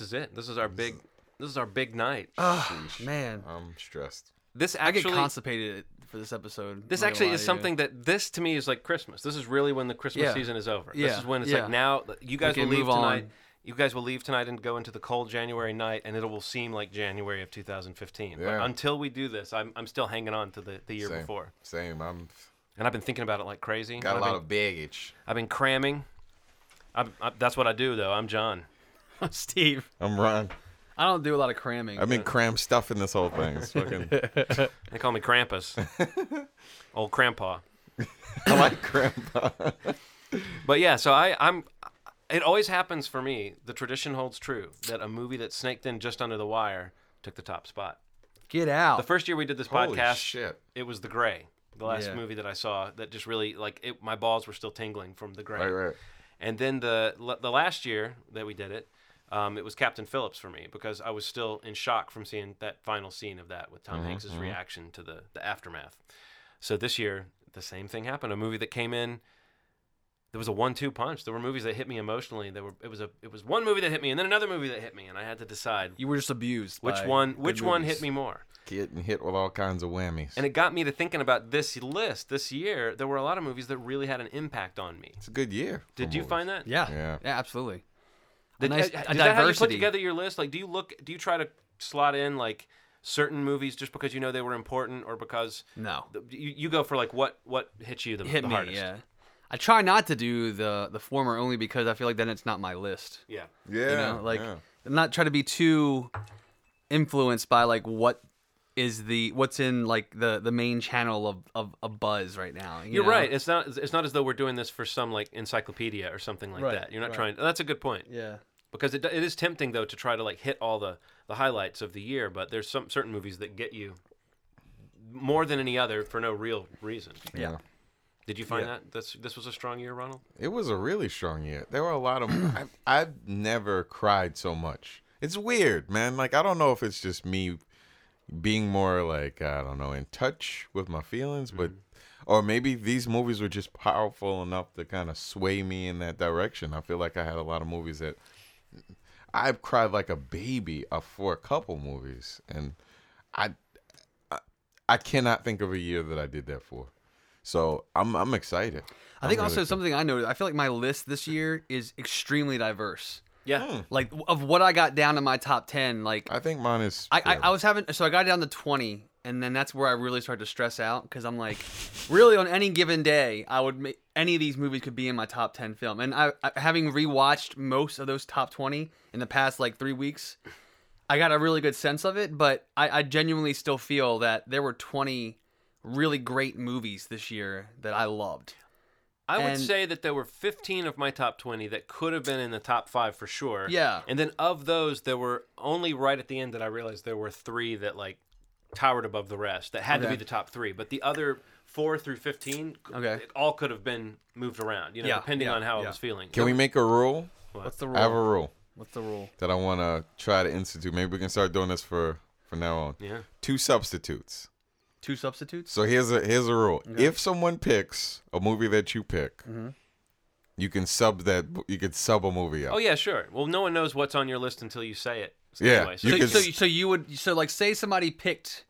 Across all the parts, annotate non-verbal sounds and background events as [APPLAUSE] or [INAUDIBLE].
guys. This is it. This is our big. This is our big night. Oh man, I'm stressed. This actually I get actually, constipated for this episode. this actually is lie you. something that this to me is like Christmas. This is really when the Christmas Yeah. season is over. This is when it's yeah. like now you guys will leave tonight. on. You guys will leave tonight and go into the cold January night, and it will seem like January of 2015. But Yeah. until we do this, I'm, I'm still hanging on to the, the year Same. before, Same. I'm and I've been thinking about it like crazy. got a I've lot been, of baggage. I've been cramming. I'm, I, that's what I do, though. I'm John. [LAUGHS] Steve. I'm Ron. I don't do a lot of cramming. I've been cram stuffing this whole thing. It's fucking. [LAUGHS] They call me Krampus, [LAUGHS] old Crampaw. I like grandpa. But yeah, so I, I'm. It always happens for me. The tradition holds true that a movie that snaked in just under the wire took the top spot. Get out. The first year we did this Holy podcast, shit. it was The Grey, the last Yeah. movie that I saw that just really like it. My balls were still tingling from The Grey. Right, right. And then the the last year that we did it, um, it was Captain Phillips for me because I was still in shock from seeing that final scene of that with Tom Mm-hmm, Hanks's reaction to the the aftermath. So this year, the same thing happened. A movie that came in. There was a one-two punch. There were movies that hit me emotionally. There were it was a it was one movie that hit me, and then another movie that hit me, and I had to decide you were just abused. which by one good which one hit me more. Getting hit with all kinds of whammies. And it got me to thinking about this list. This year, there were a lot of movies that really had an impact on me. it's a good year. Did you movies. find that? Yeah. Yeah. Yeah. absolutely. Did, nice- uh, a is that how you put together your list? Like, do you look? Do you try to slot in like certain movies just because you know they were important, or because No. the, you, you go for like what what hits you the, Hit the me. hardest? Yeah. I try not to do the the former only because I feel like then it's not my list. yeah. Yeah. You know, like yeah. I'm not trying to be too influenced by like what is the what's in like the the main channel of of a buzz right now. you You're know? right. It's not. It's not as though we're doing this for some like encyclopedia or something like Right, that. You're not right. trying. That's a good point. Yeah. Because it, it is tempting though to try to like hit all the the highlights of the year, but there's some certain movies that get you more than any other for no real reason. Yeah. Did you find Yeah. that this this was a strong year, Ronald? It was a really strong year. There were a lot of. [CLEARS THROAT] I've, I've never cried so much. It's weird, man. Like I don't know if it's just me being more like I don't know in touch with my feelings, but mm-hmm. or maybe these movies were just powerful enough to kind of sway me in that direction. I feel like I had a lot of movies that I've cried like a baby for a couple movies, and I, I I cannot think of a year that I did that for. So I'm I'm excited. I think I'm also really- something I noticed. I feel like my list this year is extremely diverse. Yeah. Hmm. Like of what I got down to my top ten, like I think mine is. I, I. I was having so I got down to twenty, and then that's where I really started to stress out because I'm like, really on any given day, I would make any of these movies could be in my top ten film, and I, I having rewatched most of those top twenty in the past like three weeks, I got a really good sense of it. But I, I genuinely still feel that there were twenty really great movies this year that I loved. I would And- say that there were 15 of my top 20 that could have been in the top five for sure. Yeah. And then of those, there were only right at the end that I realized there were three that like towered above the rest that had to be the top three. But the other four through 15, Okay. it all could have been moved around, you know, Yeah, depending yeah, on how I was feeling. Can we make a rule? What's the rule? I have a rule? rule What's the rule? that I want to try to institute. Maybe we can start doing this for for now on. Yeah. Two substitutes. Two substitutes. So here's a here's a rule. If someone picks a movie that you pick, Mm-hmm. you can sub that. You can sub a movie out. Oh, yeah, sure. Well, no one knows what's on your list until you say it. So Yeah, Anyway, so you so, could- so, so you would so like say somebody picked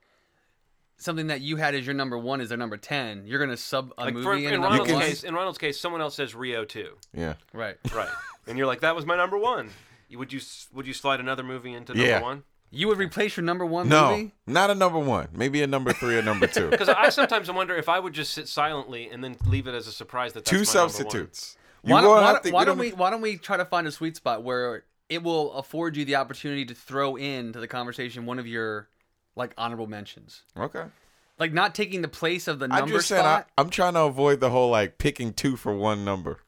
something that you had as your number one is their number ten. You're gonna sub a like movie for, in, in a number Ronald's one. case, in Ronald's case, someone else says Rio too. Yeah. Right. Right. [LAUGHS] and you're like, that was my number one. You- Would you would you slide another movie into number Yeah. one? You would replace your number one No, movie. not a number one. Maybe a number three or number two. [LAUGHS] Because I sometimes wonder if I would just sit silently and then leave it as a surprise that that's Two my number one. substitutes. Why, You don't, won't why, don't- to- why we don't we why don't we try to find a sweet spot where it will afford you the opportunity to throw into the conversation one of your like honorable mentions, Okay. like not taking the place of the number I'm number just saying. I. I'm trying to avoid the whole like picking two for one number.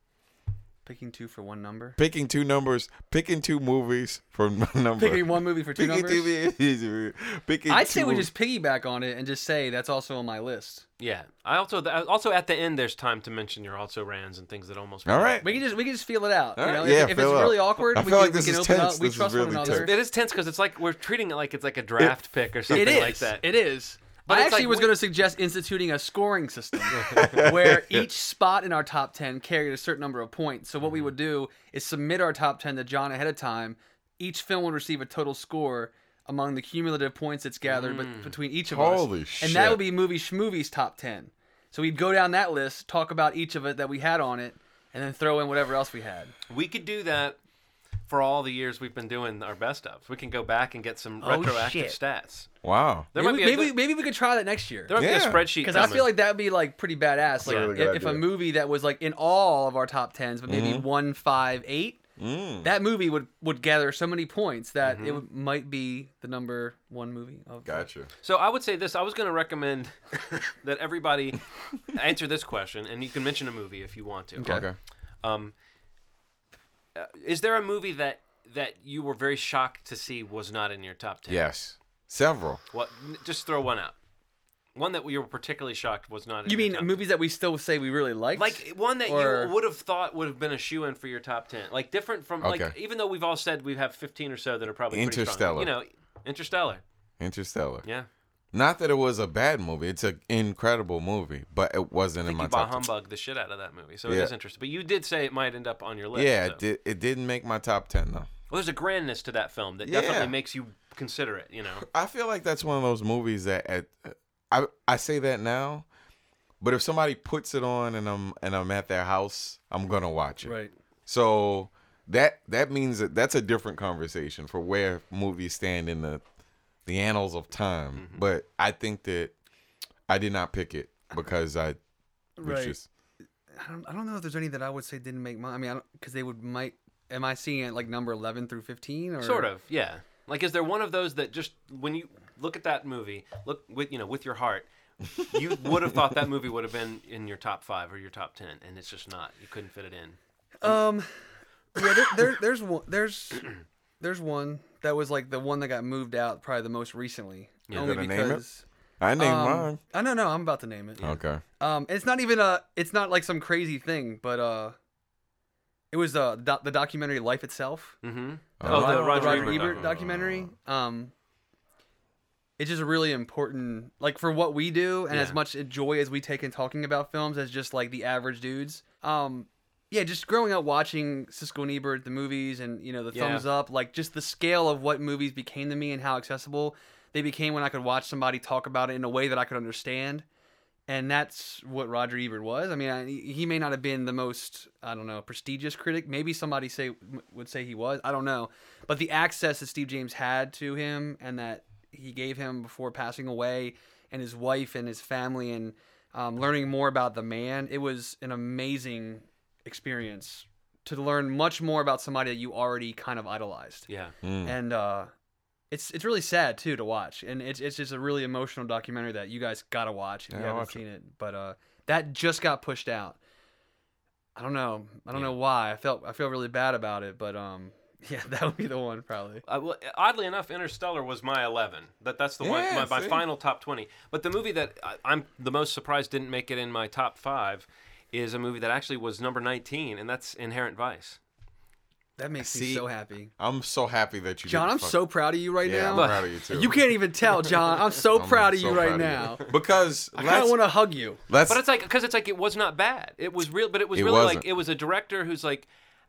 Picking two for one number. Picking two numbers. Picking two movies for [LAUGHS] one number. Picking one movie for two Picking numbers. two. [LAUGHS] Picking I'd say we movies. just piggyback on it and just say that's also on my list. Yeah. I also also at the end there's time to mention your also rans and things that almost. All right. We can just we can just feel it out. All you right, know? yeah, if, if it's feel really out. awkward, I we feel can, like this we can is open tense. up. We This is trust really one another. tense. It is tense because it's like we're treating it like it's like a draft pick or something It is. like that. It is. But I actually like was we- going to suggest instituting a scoring system [LAUGHS] where each spot in our top 10 carried a certain number of points. So what Mm-hmm. we would do is submit our top 10 to John ahead of time. Each film would receive a total score among the cumulative points it's gathered Mm. between each of Holy us. And that shit. would be movie schmovies top 10. So we'd go down that list, talk about each of it that we had on it, and then throw in whatever else we had. We could do that for all the years we've been doing our best of. We can go back and get some Oh, retroactive shit. stats. Wow. There maybe, might be a maybe, good- maybe we could try that next year. there might Yeah. be a spreadsheet Because I coming. feel like that would be like pretty badass. Like really if, good if a idea. movie that was like in all of our top tens, but maybe one, five, eight, Mm. that movie would would gather so many points that Mm-hmm. it would, might be the number one movie. Of Gotcha. So I would say this. I was going to recommend [LAUGHS] that everybody [LAUGHS] answer this question, and you can mention a movie if you want to. Okay. Okay. Um, uh, is there a movie that that you were very shocked to see was not in your top ten? Yes. Several. What? Just throw one out. One that we were particularly shocked was not. in You your mean top movies that we still say we really liked? Like one that Or- you would have thought would have been a shoe in for your top ten, like different from like Okay. even though we've all said we have fifteen or so that are probably pretty strong. Interstellar. You know, Interstellar. Interstellar. Yeah, Not that it was a bad movie. It's an incredible movie, but it wasn't I in my you bah top. 10. humbug the shit out of that movie, so it Yeah. is interesting. But you did say it might end up on your list. Yeah, so. it, did, it didn't make my top ten though. Well, there's a grandness to that film that Yeah. definitely makes you consider it. You know, [LAUGHS] I feel like that's one of those movies that at, I I say that now, but if somebody puts it on and I'm and I'm at their house, I'm gonna watch it. right. So that that means that that's a different conversation for where movies stand in the the annals of time. Mm-hmm. But I think that I did not pick it because I was Right. just I don't, I don't know if there's any that I would say didn't make my. I mean, because they would might. Am I seeing it like number eleven through fifteen or sort of. Yeah. Like, is there one of those that just when you look at that movie, look with you know with your heart, you [LAUGHS] would have thought that movie would have been in your top five or your top ten, and it's just not. You couldn't fit it in. Um, yeah, there, there, there's one. There's there's one that was like the one that got moved out probably the most recently. Yeah. only Gonna name it? because I named um, mine. I don't know. I'm about to name it. Okay. Um, it's not even a. It's not like some crazy thing, but uh, it was uh doc- the documentary Life Itself. Mm-hmm. Oh, Oh, the Rod- Roger, Roger Ebert. Ebert doc- documentary. Um, it's just really important, like for what we do, and as much joy as we take in talking about films as just like the average dudes. Um, yeah, just growing up watching Siskel and Ebert the movies, and you know the Yeah. thumbs up, like just the scale of what movies became to me and how accessible they became when I could watch somebody talk about it in a way that I could understand. And that's what Roger Ebert was. I mean, I, he may not have been the most, I don't know, prestigious critic. Maybe somebody say would say he was. I don't know. But the access that Steve James had to him and that he gave him before passing away, and his wife and his family, and um, learning more about the man, it was an amazing experience to learn much more about somebody that you already kind of idolized Yeah. Mm. and uh, it's it's really sad too to watch, and it's it's just a really emotional documentary that you guys gotta watch if Yeah, you I'll haven't seen it. But uh, that just got pushed out. I don't know. I don't Yeah. know why. I felt I feel really bad about it, but um, [LAUGHS] yeah, that would be the one probably. Uh, well, oddly enough, Interstellar was my eleven. That that's the one my, my final top twenty. But the movie that I, I'm the most surprised didn't make it in my top five is a movie that actually was number nineteen, and that's Inherent Vice. That makes me so happy. I'm so happy that you. John, I'm fuck- so proud of you right Yeah, now. I'm proud of you too. You can't even tell, John. I'm so [LAUGHS] I'm proud of so you right proud of now. because I kind of want to hug you. let's But it's like because it's like it was not bad. It was real, but it was It really like wasn't. it was a director who's like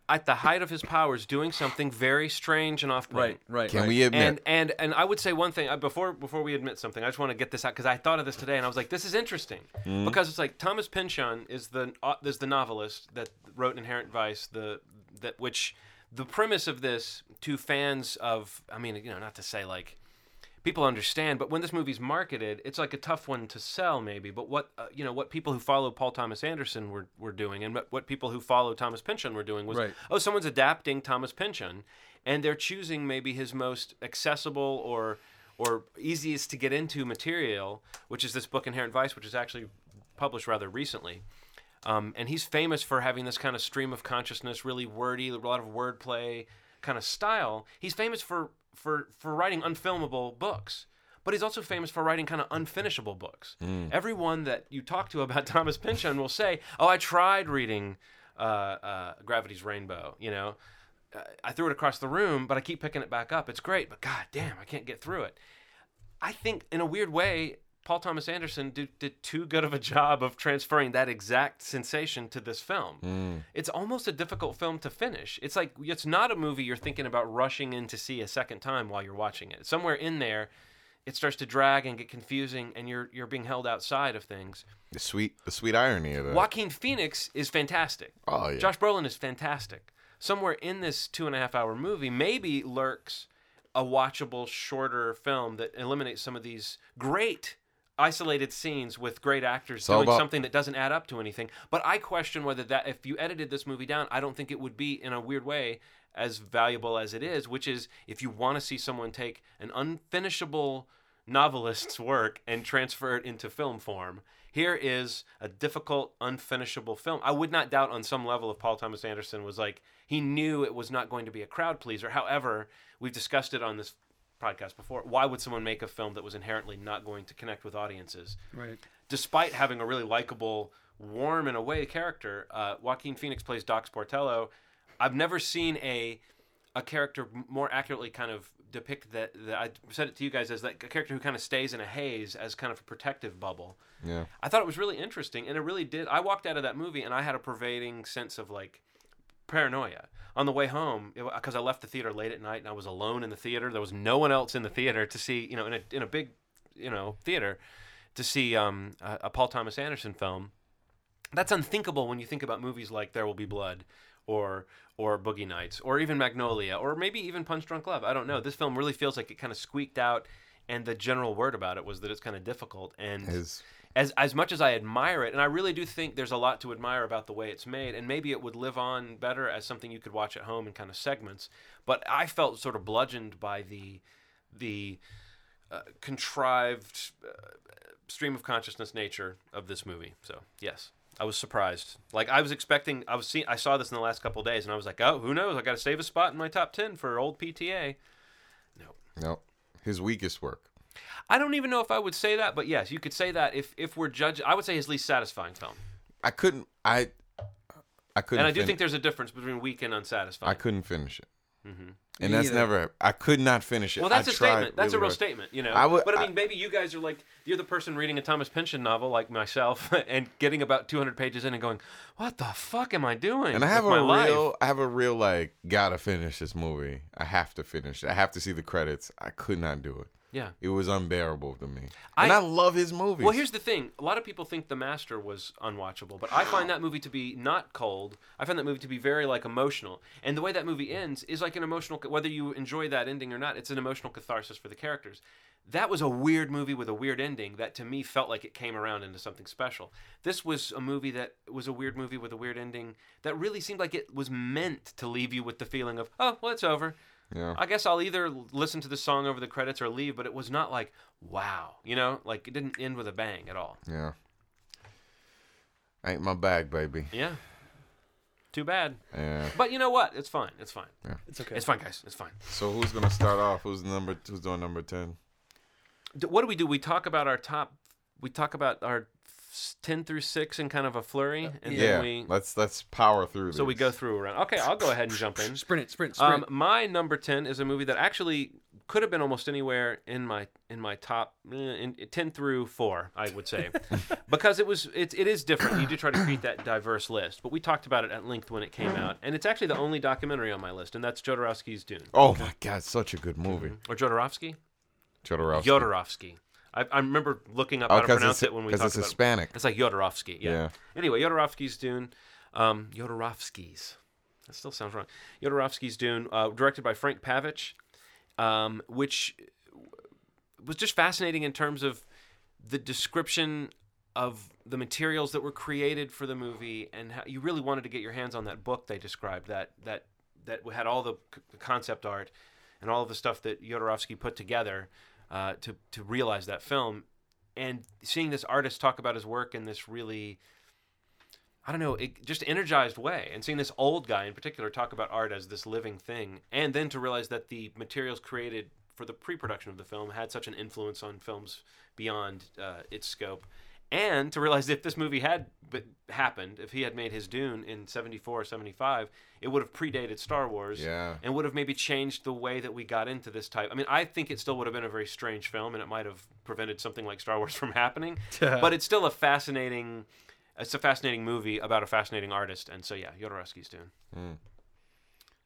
at the height of his powers doing something very strange and off-putting. Right, right. can right. we admit And and and I would say one thing uh, before before we admit something. I just want to get this out because I thought of this today and I was like, this is interesting Mm-hmm. because it's like Thomas Pynchon is the uh, is the novelist that wrote Inherent Vice, the that which the premise of this to fans of I mean you know not to say like people understand, but when this movie's marketed, it's like a tough one to sell, maybe. But what uh, you know, what people who follow Paul Thomas Anderson were, were doing, and what, what people who follow Thomas Pynchon were doing was, Right. oh, someone's adapting Thomas Pynchon, and they're choosing maybe his most accessible or or easiest to get into material, which is this book Inherent Vice, which is actually published rather recently. Um, and he's famous for having this kind of stream of consciousness, really wordy, a lot of wordplay kind of style. He's famous for for for writing unfilmable books, but he's also famous for writing kind of unfinishable books. Everyone that you talk to about [LAUGHS] Thomas Pynchon will say, "Oh, I tried reading uh, uh, Gravity's Rainbow," you know. Uh, I threw it across the room, but I keep picking it back up. It's great, but god damn, I can't get through it. I think in a weird way, Paul Thomas Anderson did, did too good of a job of transferring that exact sensation to this film. Mm. It's almost a difficult film to finish. It's like it's not a movie you're thinking about rushing in to see a second time while you're watching it. Somewhere in there, it starts to drag and get confusing, and you're you're being held outside of things. The sweet, the sweet irony of that. Joaquin Phoenix is fantastic. Oh yeah. Josh Brolin is fantastic. Somewhere in this two and a half hour movie, maybe lurks a watchable, shorter film that eliminates some of these great isolated scenes with great actors doing about- something that doesn't add up to anything. But I question whether that, if you edited this movie down, I don't think it would be in a weird way as valuable as it is. Which is, if you want to see someone take an unfinishable novelist's work and transfer it into film form. Here is a difficult, unfinishable film. I would not doubt on some level if Paul Thomas Anderson was like, he knew it was not going to be a crowd pleaser. However, we've discussed it on this podcast before. Why would someone make a film that was inherently not going to connect with audiences? Right. despite having a really likable, warm in a way character, uh, Joaquin Phoenix plays Doc Sportello. I've never seen a a character more accurately kind of depict that, that. I said it to you guys as that a character who kind of stays in a haze as kind of a protective bubble. yeah. I thought it was really interesting, and it really did. I walked out of that movie and I had a pervading sense of like paranoia on the way home because I left the theater late at night and I was alone in the theater. There was no one else in the theater to see, you know, in a in a big, you know, theater to see um, a, a Paul Thomas Anderson film. That's unthinkable when you think about movies like There Will Be Blood or or Boogie Nights or even Magnolia or maybe even Punch Drunk Love. I don't know. This film really feels like it kind of squeaked out and the general word about it was that it's kind of difficult and His as as much as I admire it, and I really do think there's a lot to admire about the way it's made, and maybe it would live on better as something you could watch at home in kind of segments. But I felt sort of bludgeoned by the the uh, contrived uh, stream of consciousness nature of this movie. So yes, I was surprised. Like I was expecting, I was seeing, I saw this in the last couple days, and I was like, oh, who knows? I got to save a spot in my top ten for old PTA. no, Nope. his weakest work. I don't even know if I would say that, but yes, you could say that if if we're judging. I would say his least satisfying film. I couldn't. I. I couldn't. And I do fin- think there's a difference between weak and unsatisfying. I couldn't finish it. Mhm. And Me that's either. never. I could not finish it. Well, that's I a tried statement. That's a real hard. statement, you know. I would- but I I- mean, maybe you guys are like you're the person reading a Thomas Pynchon novel, like myself, [LAUGHS] and getting about 200 pages in and going, "What the fuck am I doing?" And I have with a my real, life?" I have a real like, gotta finish this movie. I have to finish it. I have to see the credits. I could not do it. Yeah. It was unbearable to me. I- and I love his movies. Well, here's the thing. A lot of people think The Master was unwatchable, but I find that movie to be not cold. I find that movie to be very like emotional, and the way that movie ends is like an emotional. Whether you enjoy that ending or not, it's an emotional catharsis for the characters. That was a weird movie with a weird ending that to me felt like it came around into something special. This was a movie that was a weird movie with a weird ending that really seemed like it was meant to leave you with the feeling of, oh, well, it's over. Yeah. I guess I'll either listen to the song over the credits or leave, but it was not like, wow, you know, like it didn't end with a bang at all. Yeah. Ain't my bag, baby. Yeah. Too bad. Yeah. But you know what? It's fine. It's fine. Yeah. It's okay. It's fine, guys. It's fine. So who's gonna start off? Who's number? Who's doing number ten? What do we do? We talk about our top. We talk about our s- ten through six in kind of a flurry, and Yeah. then we. Let's let's power through. So we go through around. Okay, I'll go ahead and jump in. Sprint it, sprint, sprint. Um, my number ten is a movie that actually could have been almost anywhere in my in my top eh, in, ten through four, I would say, [LAUGHS] because it was it, it is different. You do try to create that diverse list, but we talked about it at length when it came out, and it's actually the only documentary on my list, and that's Jodorowsky's Dune Oh my God, such a good movie. or Jodorowsky. Jodorowsky. Yodorovsky. I, I remember looking up Oh, how to pronounce it when we talked it's about Hispanic. it. It's like Yodorovsky. Yeah. Yeah. Anyway, Yodorovsky's Dune. Um, Yodorovsky's. That still sounds wrong. Yodorovsky's Dune, uh, directed by Frank Pavich, um, which was just fascinating in terms of the description of the materials that were created for the movie and how you really wanted to get your hands on that book they described that that that had all the c- concept art and all of the stuff that Yodorovsky put together uh, to to realize that film. And seeing this artist talk about his work in this really I don't know, it just energized way. And seeing this old guy in particular talk about art as this living thing, and then to realize that the materials created for the pre-production of the film had such an influence on films beyond uh, its scope, and to realize if this movie had happened, if he had made his Dune in 74 or 75, it would have predated Star Wars Yeah. and would have maybe changed the way that we got into this type. I mean, I think it still would have been a very strange film and it might have prevented something like Star Wars [LAUGHS] from happening, [LAUGHS] but it's still a fascinating it's a fascinating movie about a fascinating artist and so yeah, Jodorowsky's Dune.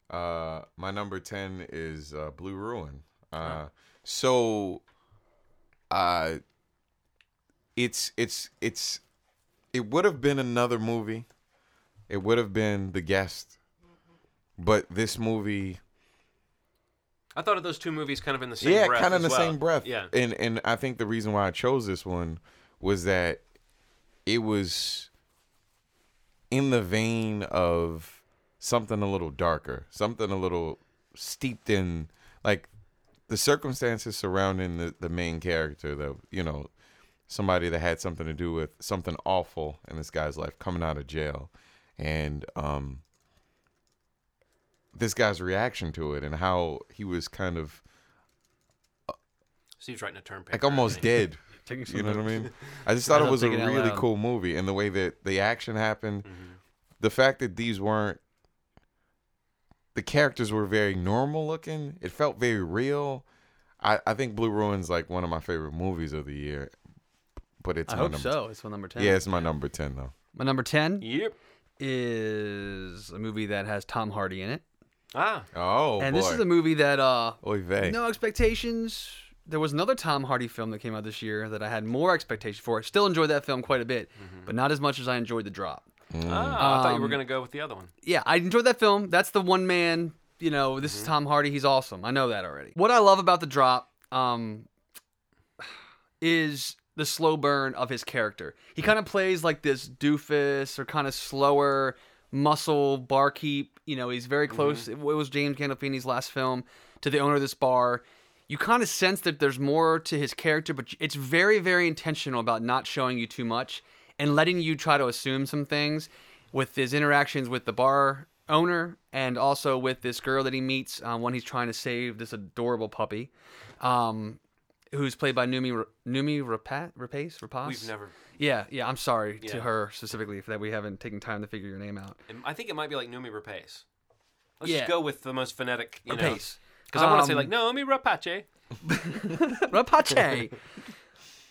Uh, my number ten is uh, Blue Ruin. Uh, so, uh, it's it's it's it would have been another movie. It would have been The Guest, but this movie, I thought of those two movies kind of in the same yeah, breath. kind of in the well. same breath. Yeah. and and I think the reason why I chose this one was that it was in the vein of something a little darker, something a little steeped in like the circumstances surrounding the, the main character, the you know, somebody that had something to do with something awful in this guy's life coming out of jail. And um this guy's reaction to it and how he was kind of Steve's writing a term paper. like almost dead. [LAUGHS] Taking some You know what I mean? [LAUGHS] I just thought it was a thinking really loud. cool movie, and the way that the action happened, Mm-hmm. the fact that these weren't the characters were very normal looking. It felt very real. I, I think Blue Ruin's like one of my favorite movies of the year, but it's I my hope number. so. It's my number ten. Yeah, it's my number ten though. My number ten Yep. is a movie that has Tom Hardy in it, Ah. Oh and boy, this is a movie that uh, Oy vey. no expectations. There was another Tom Hardy film that came out this year that I had more expectation for. I still enjoyed that film quite a bit, but not as much as I enjoyed The Drop. Ah, I thought you were Um, going to go with the other one. yeah, I enjoyed that film. That's the one man. You know, this Mm-hmm. is Tom Hardy. He's awesome. I know that already. What I love about the drop, um, is the slow burn of his character. He kind of plays like this doofus or kind of slower muscle barkeep. You know, he's very close. It was James Gandolfini's last film to the owner of this bar. You kind of sense that there's more to his character, but it's very, very intentional about not showing you too much and letting you try to assume some things with his interactions with the bar owner and also with this girl that he meets um, when he's trying to save this adorable puppy, um, who's played by Noomi Noomi Rapat Rapace Rapace. We've never. Yeah, yeah. I'm sorry to her specifically for that we haven't taken time to figure your name out. I think it might be like Noomi Rapace. Let's Yeah. just go with the most phonetic, you. Rapace. Because I want to say Um, like Naomi Rapace. [LAUGHS] [LAUGHS] Rapace.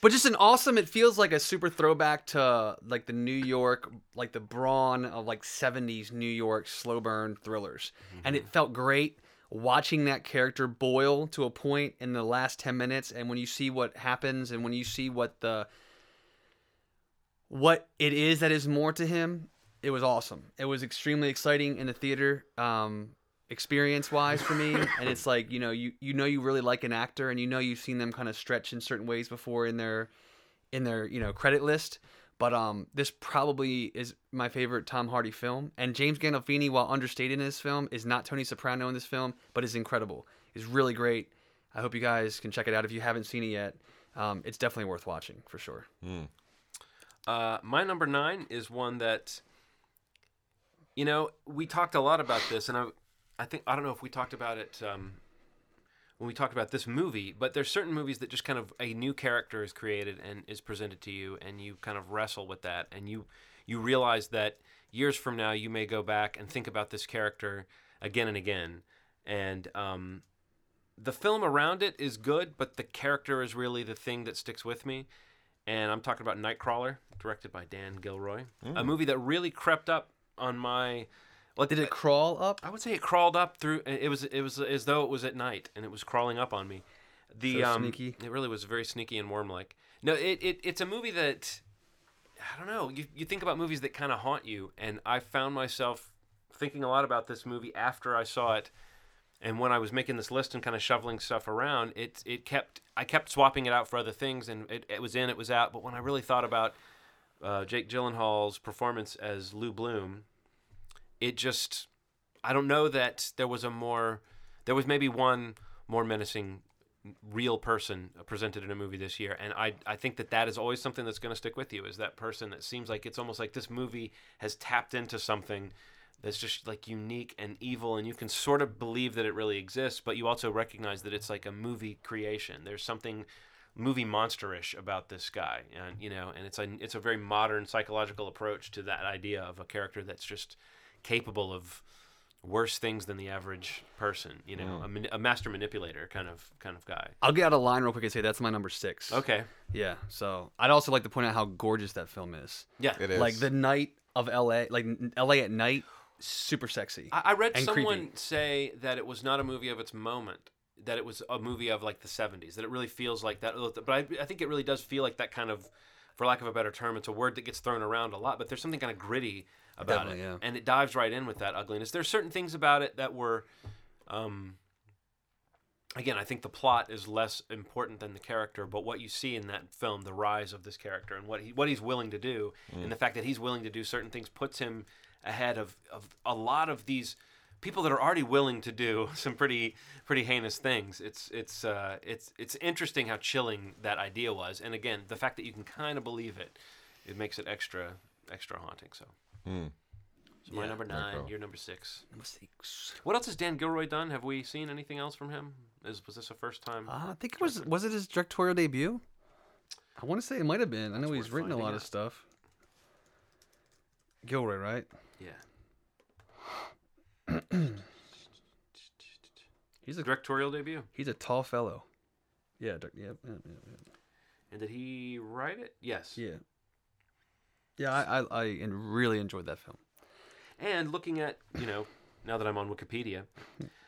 but just an awesome. It feels like a super throwback to like the New York, like the brawn of like '70s New York slow burn thrillers, and it felt great watching that character boil to a point in the last 10 minutes and when you see what happens and when you see what the what it is that is more to him it was awesome. It was extremely exciting in the theater um experience wise for me. [LAUGHS] And it's like you know you you know you really like an actor and you know you've seen them kind of stretch in certain ways before in their in their you know credit list but um this probably is my favorite Tom Hardy film. And James Gandolfini while understated in this film is not Tony Soprano in this film but is incredible. Is really great. I hope you guys can check it out if you haven't seen it yet. Um, it's definitely worth watching for sure. Uh, my number nine is one that, you know, we talked a lot about this, and I, I think I don't know if we talked about it um, when we talked about this movie, but there's certain movies that just kind of a new character is created and is presented to you, and you kind of wrestle with that, and you you realize that years from now you may go back and think about this character again and again, and um, the film around it is good, but the character is really the thing that sticks with me. And I'm talking about Nightcrawler, directed by Dan Gilroy, a movie that really crept up on my. Like, did it crawl up I would say it crawled up through. It was it was as though it was at night, and it was crawling up on me. The So um, sneaky. It really was very sneaky and worm like. No, it, it it's a movie that I don't know. You you think about movies that kind of haunt you, and I found myself thinking a lot about this movie after I saw it. And when I was making this list and kind of shoveling stuff around, it it kept I kept swapping it out for other things, and it, it was in, it was out. But when I really thought about uh, Jake Gyllenhaal's performance as Lou Bloom, it just I don't know that there was a more there was maybe one more menacing real person presented in a movie this year. And I I think that that is always something that's going to stick with you is that person that seems like it's almost like this movie has tapped into something that's just like unique and evil and you can sort of believe that it really exists but you also recognize that it's like a movie creation. There's something movie monsterish about this guy, and you know, and it's a it's a very modern psychological approach to that idea of a character that's just capable of worse things than the average person. You know, a, a master manipulator kind of kind of guy. I'll get out of line real quick and say that's my number six. Okay, Yeah. So I'd also like to point out how gorgeous that film is. yeah, It is. Like the night of L.A., like L.A. at night, super sexy. I, I read someone creepy. say that it was not a movie of its moment, that it was a movie of like the '70s. That it really feels like that. But I, I think it really does feel like that kind of, for lack of a better term, it's a word that gets thrown around a lot. But there's something kind of gritty about Definitely, it, yeah. and it dives right in with that ugliness. There's certain things about it that were. Um, Again, I think the plot is less important than the character, but what you see in that film, the rise of this character and what he what he's willing to do, and the fact that he's willing to do certain things puts him ahead of, of a lot of these people that are already willing to do [LAUGHS] some pretty pretty heinous things. It's it's uh, it's it's interesting how chilling that idea was, and again, the fact that you can kind of believe it, it makes it extra extra haunting. So, Hmm. so my Yeah. number nine, Okay. your number six. Number six. What else has Dan Gilroy done? Have we seen anything else from him? Is was this a first time? Uh, I think it was was it his directorial debut? I want to say it might have been. I know he's worth written a finding lot of out. stuff. Gilroy, right? yeah. [CLEARS THROAT] He's a Directorial debut. he's a tall fellow. Yeah, dir- yeah, yeah, yeah, And did he write it? Yes. yeah. Yeah, I, I, I really enjoyed that film. And looking at, you know, now that I'm on Wikipedia,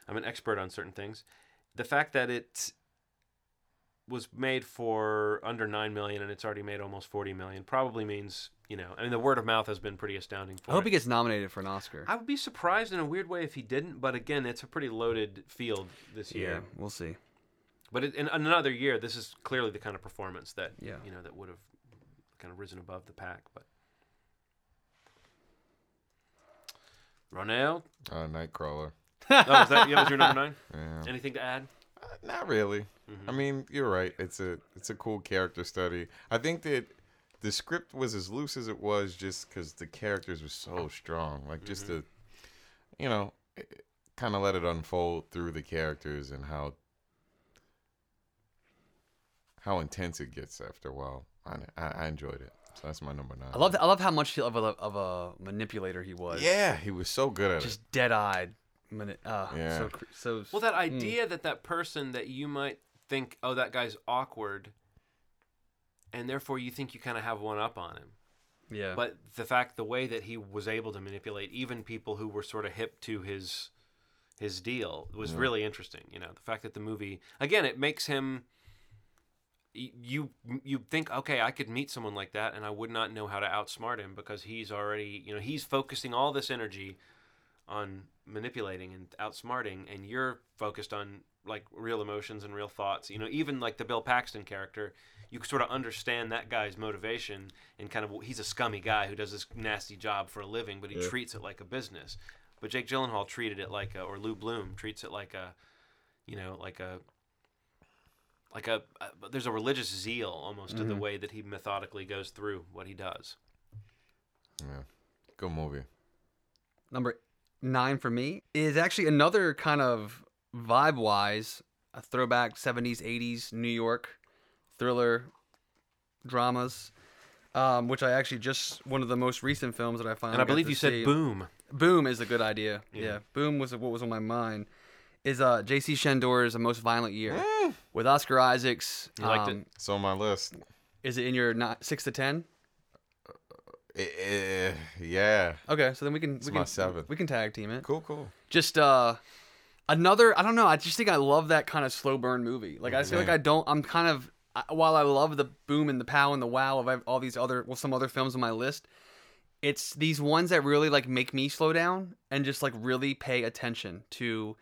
I'm an expert on certain things. The fact that it was made for under 9 million and it's already made almost 40 million probably means, you know, I mean, the word of mouth has been pretty astounding for I hope it. he gets nominated for an Oscar. I would be surprised in a weird way if he didn't, but again, it's a pretty loaded field this year. yeah, we'll see. But it, in another year, this is clearly the kind of performance that, Yeah. you know, that would have kind of risen above the pack. But Ronell, Uh, Nightcrawler. oh, was that, yeah, was your number nine? [LAUGHS] Yeah. Anything to add? Uh, Not really. Mhm. I mean, you're right. It's a it's a cool character study. I think that the script was as loose as it was just because the characters were so strong. Like just to, you know, kind of let it unfold through the characters and how how intense it gets after a while. I I, I enjoyed it. So that's my number nine. I love I love how much of a of a manipulator he was. Yeah, he was so good at it. just dead eyed. Mani- uh, Yeah. So cr- so. Well, that idea that that person that you might think, oh, that guy's awkward, and therefore you think you kind of have one up on him. yeah. But the fact, the way that he was able to manipulate even people who were sort of hip to his his deal was really interesting. You know, the fact that the movie again it makes him. You you think okay I could meet someone like that and I would not know how to outsmart him because he's already you know he's focusing all this energy on manipulating and outsmarting and you're focused on like real emotions and real thoughts you know even like the bill paxton character you sort of understand that guy's motivation and kind of he's a scummy guy who does this nasty job for a living but he Yeah. treats it like a business but jake gyllenhaal treated it like a or lou bloom treats it like a you know like a like a, a there's a religious zeal almost to the way that he methodically goes through what he does. Yeah, good movie. number nine for me is actually another kind of vibe wise a throwback 70s 80s new york thriller dramas um, which i actually just one of the most recent films that i finally and i believe to you said boom. Boom is a good idea. Yeah. yeah, boom was what was on my mind is uh jc chandor's a most violent year with oscar isaacs You liked it? um, It's on my list. is it in your not six to ten eh, yeah, okay so then we can It's we my can seventh. we can tag team it cool, cool. just uh another i don't know i just think i love that kind of slow burn movie like i feel like i don't i'm kind of I- while i love the boom and the pow and the wow of all these other well some other films on my list it's these ones that really like make me slow down and just like really pay attention to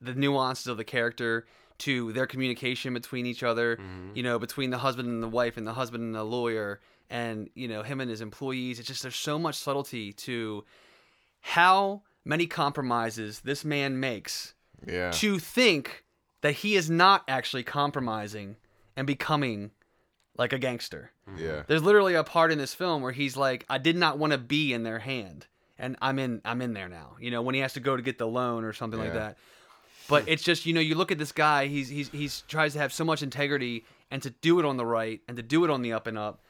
the nuances of the character to their communication between each other mm-hmm. you know between the husband and the wife and the husband and the lawyer and you know him and his employees it's just there's so much subtlety to how many compromises this man makes Yeah, to think that he is not actually compromising and becoming like a gangster. Mm-hmm. yeah. There's literally a part in this film where he's like, I did not want to be in their hand. And I'm in I'm in there now. You know, when he has to go to get the loan or something like that. But it's just, you know, you look at this guy, he's he's he's tries to have so much integrity and to do it on the right and to do it on the up and up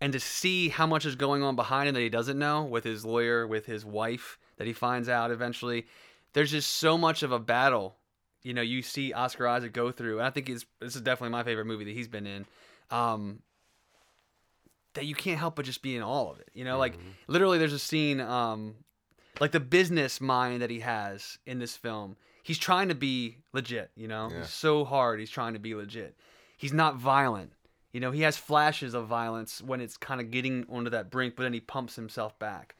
and to see how much is going on behind him that he doesn't know with his lawyer, with his wife that he finds out eventually. There's just so much of a battle. You know, you see Oscar Isaac go through, and I think it's, this is definitely my favorite movie that he's been in. Um, that you can't help but just be in all of it. You know, like Mm-hmm. literally, there's a scene, um, like the business mind that he has in this film. He's trying to be legit. You know, Yeah. he's so hard. He's trying to be legit. He's not violent. You know, he has flashes of violence when it's kind of getting onto that brink, but then he pumps himself back.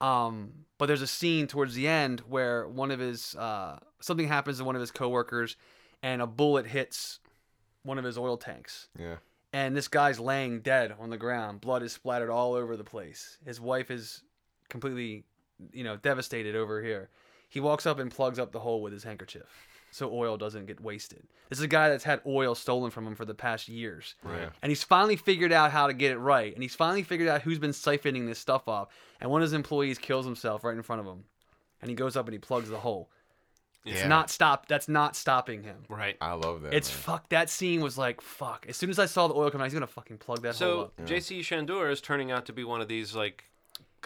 Um, but there's a scene towards the end where one of his uh, something happens to one of his coworkers, and a bullet hits one of his oil tanks Yeah. and this guy's laying dead on the ground. Blood is splattered all over the place. His wife is completely, you know, devastated over here. He walks up and plugs up the hole with his handkerchief so oil doesn't get wasted. This is a guy that's had oil stolen from him for the past years. Right. And he's finally figured out how to get it right. And he's finally figured out who's been siphoning this stuff off. And one of his employees kills himself right in front of him. And he goes up and he plugs the hole. It's Yeah. not stop that's not stopping him. Right. I love that. It's man. fuck. That scene was like fuck. As soon as I saw the oil come out, he's gonna fucking plug that hole So up. J.C. Chandor is turning out to be one of these like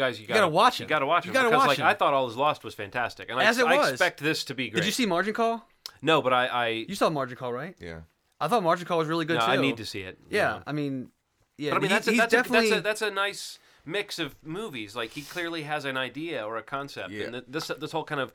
guys you gotta gotta, watch it. You gotta watch it. You gotta because watch like him. I thought All Is Lost was fantastic, and As I, it I was. expect this to be great. Did you see Margin Call? No, but I I, You saw Margin Call, right? yeah. I thought Margin Call was really good no, too. I need to see it. you Yeah. I mean, yeah. But I mean, he- that's a, he's that's, a, definitely that's a that's a nice mix of movies. Like he clearly has an idea or a concept, Yeah. and th- this this whole kind of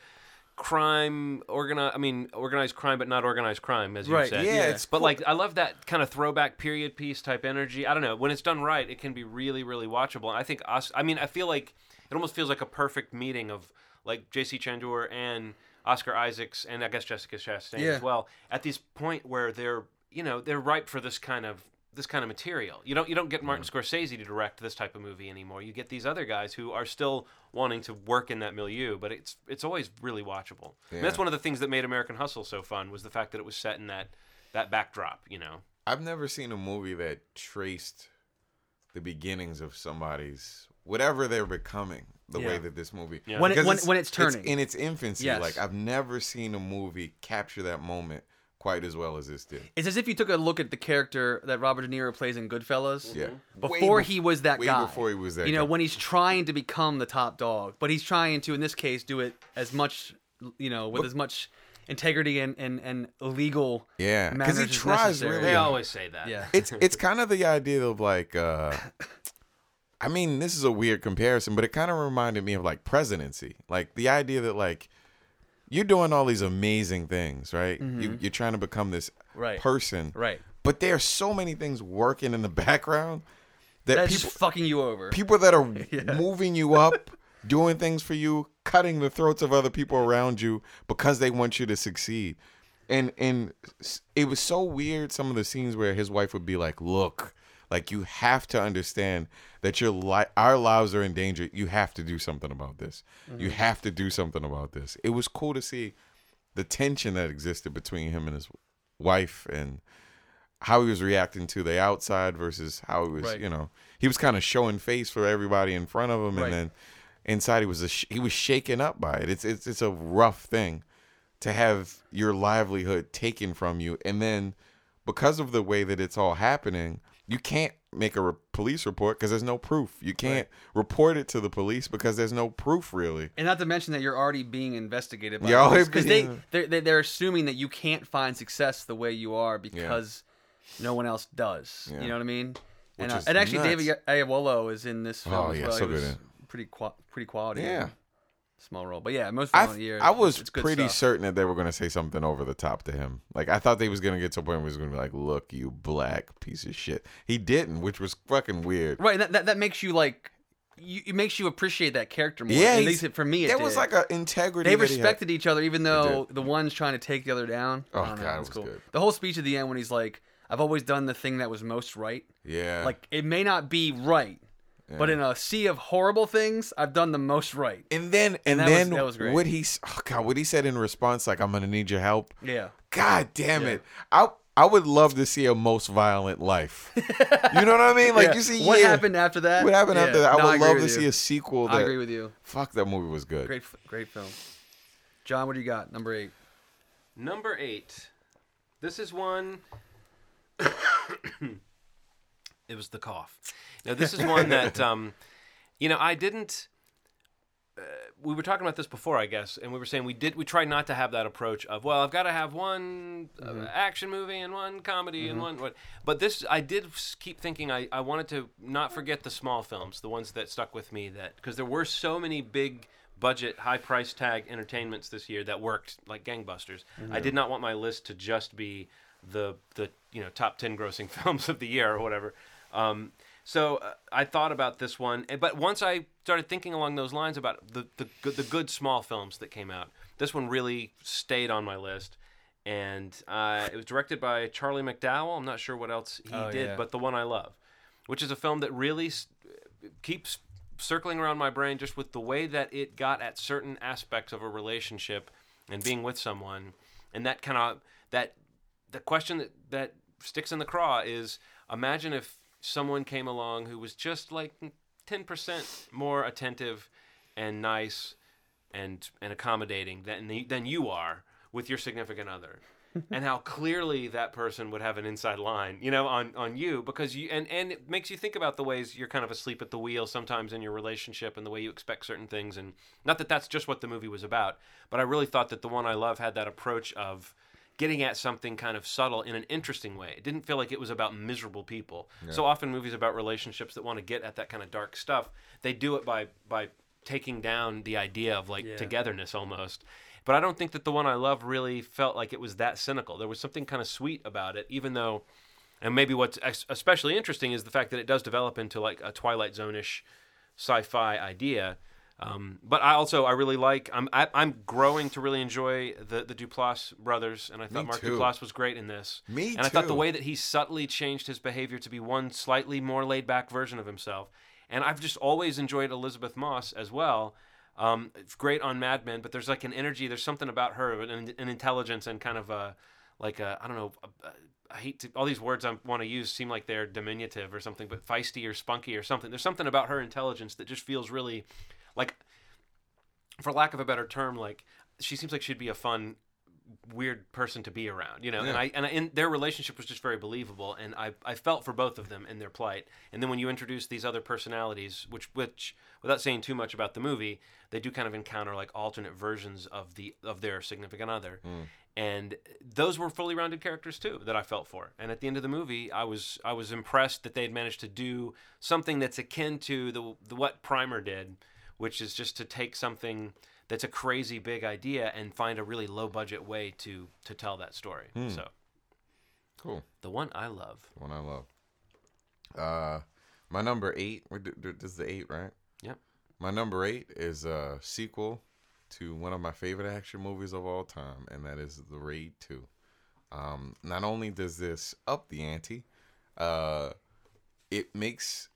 crime organize. I mean, organized crime, but not organized crime, as you Right, said. Yeah, Yeah. it's But like, I love that kind of throwback period piece type energy. I don't know. When it's done right, it can be really, really watchable. And I think us. I mean, I feel like it almost feels like a perfect meeting of like J.C. Chandor and Oscar Isaacs, and I guess Jessica Chastain Yeah. as well. At this point where they're, you know, they're ripe for this kind of this kind of material. You don't you don't get Martin Scorsese to direct this type of movie anymore. You get these other guys who are still wanting to work in that milieu, but it's it's always really watchable. And that's one of the things that made American Hustle so fun was the fact that it was set in that that backdrop. You know. I've never seen a movie that traced the beginnings of somebody's whatever they're becoming. The way that this movie, Yeah. When it- Because when- when it's turning. in its infancy. Yes. Like I've never seen a movie capture that moment quite as well as this did. It's as if you took a look at the character that Robert De Niro plays in Goodfellas. Yeah, Before Way he was that way guy. before he was that You know, guy. when he's trying to become the top dog, but he's trying to, in this case, do it as much, you know, with But- as much integrity and and and legal. Yeah, because he tries necessary. really. They always say that. Yeah. it's it's kind of the idea of like uh I mean, this is a weird comparison, but it kind of reminded me of like presidency. Like the idea that like you're doing all these amazing things, right? You, you're trying to become this Mm-hmm. Right. person, Right. But there are so many things working in the background that That's people fucking you over. people that are [LAUGHS] Yeah. moving you up, doing things for you, cutting the throats of other people around you because they want you to succeed. And and it was so weird some of the scenes where his wife would be like, "Look, like you have to understand that your li- our lives are in danger. You have to do something about this. You mm-hmm. have to do something about this." It was cool to see the tension that existed between him and his wife and how he was reacting to the outside versus how he was, Right. you know, he was kind of showing face for everybody in front of him, Right. and then inside he was a sh- he was shaken up by it. It's it's it's a rough thing to have your livelihood taken from you, and then because of the way that it's all happening, you can't make a re- police report because there's no proof. You can't report it to the police because there's no proof really. And not to mention that you're already being investigated by because they they're, they're assuming that you can't find success the way you are because no one else does. Yeah. You know what I mean? and uh, and actually, nuts. David Oyelowo is in this film Oh, as yeah, well. so he good pretty qua- pretty quality. Yeah. Small role, but yeah, most I, of the year. I was pretty stuff. certain that they were going to say something over the top to him. Like I thought they was going to get to a point where he was going to be like, "Look, you black piece of shit." He didn't, which was fucking weird. Right, that, that that makes you like, you, it makes you appreciate that character more. Yeah, at least it- for me, it There was like an integrity. they that respected each other, even though the one's trying to take the other down. Oh, know, God, it was cool. good. The whole speech at the end when he's like, "I've always done the thing that was most right." Yeah. Like it may not be right, but in a sea of horrible things, I've done the most right. and then and, that was- then that was great. what he oh God, what he said in response, like, "I'm going to need your help." Yeah. God damn it! I I would love to see a most violent life. you know what I mean? Like Yeah. you see, what yeah. happened after that? What happened after Yeah. that? I No, would agree love with to see a sequel. I That agree with you. fuck that movie was good. Great, great film. John, what do you got? Number eight. Number eight. This is one. It was the cough. Now this is one [LAUGHS] that um, you know I didn't. Uh, we were talking about this before, I guess, and we were saying we did. We tried not to have that approach of well, I've got to have one uh, action movie and one comedy and one. What, but this, I did keep thinking. I, I wanted to not forget the small films, the ones that stuck with me. That because there were so many big budget, high price tag entertainments this year that worked like gangbusters. I did not want my list to just be the the you know top ten grossing [LAUGHS] films of the year or whatever. Um, so uh, I thought about this one, eh, but once I started thinking along those lines about the the good, the good small films that came out, this one really stayed on my list. And uh, it was directed by Charlie McDowell. I'm not sure what else he Oh, did, yeah. but the one I love, which is a film that really keeps circling around my brain just with the way that it got at certain aspects of a relationship and being with someone and that kind of that the question that that sticks in the craw is imagine if someone came along who was just like 10% more attentive and nice and and accommodating than the, than you are with your significant other. [LAUGHS] And how clearly that person would have an inside line you know on on you because you and and it makes you think about the ways you're kind of asleep at the wheel sometimes in your relationship and the way you expect certain things. And not that that's just what the movie was about but i really thought that the one i love had that approach of getting at something kind of subtle in an interesting way. It didn't feel like it was about miserable people. So often movies about relationships that want to get at that kind of dark stuff, they do it by by taking down the idea of like Yeah. togetherness almost. But I don't think that the one I love really felt like it was that cynical. There was something kind of sweet about it, even though, and maybe what's especially interesting is the fact that it does develop into like a Twilight Zone-ish sci-fi idea. Um, but I also I really like I'm I, I'm growing to really enjoy the the Duplass brothers, and I thought Me Mark too. Duplass was great in this. Me and I thought the way that he subtly changed his behavior to be one slightly more laid back version of himself. And I've just always enjoyed Elisabeth Moss as well. Um, it's great on Mad Men, but there's like an energy. There's something about her, an, an intelligence, and kind of a like a I don't know. A, a, I hate to, all these words I want to use seem like they're diminutive or something, but feisty or spunky or something. There's something about her intelligence that just feels really like, for lack of a better term, like she seems like she'd be a fun, weird person to be around, you know. And I and I, and their relationship was just very believable, and I I felt for both of them in their plight. And then when you introduce these other personalities, which which without saying too much about the movie, they do kind of encounter like alternate versions of the of their significant other. Mm. And those were fully rounded characters too that I felt for. And at the end of the movie, I was I was impressed that they had managed to do something that's akin to the, the what Primer did, which is just to take something that's a crazy big idea and find a really low budget way to to tell that story. So Cool. the one I love. The one I love. Uh, my number eight. we do- do- This is the eight, right? Yep. My number eight is a sequel to one of my favorite action movies of all time, and that is The Raid Two. Um, not only does this up the ante, uh, it makes.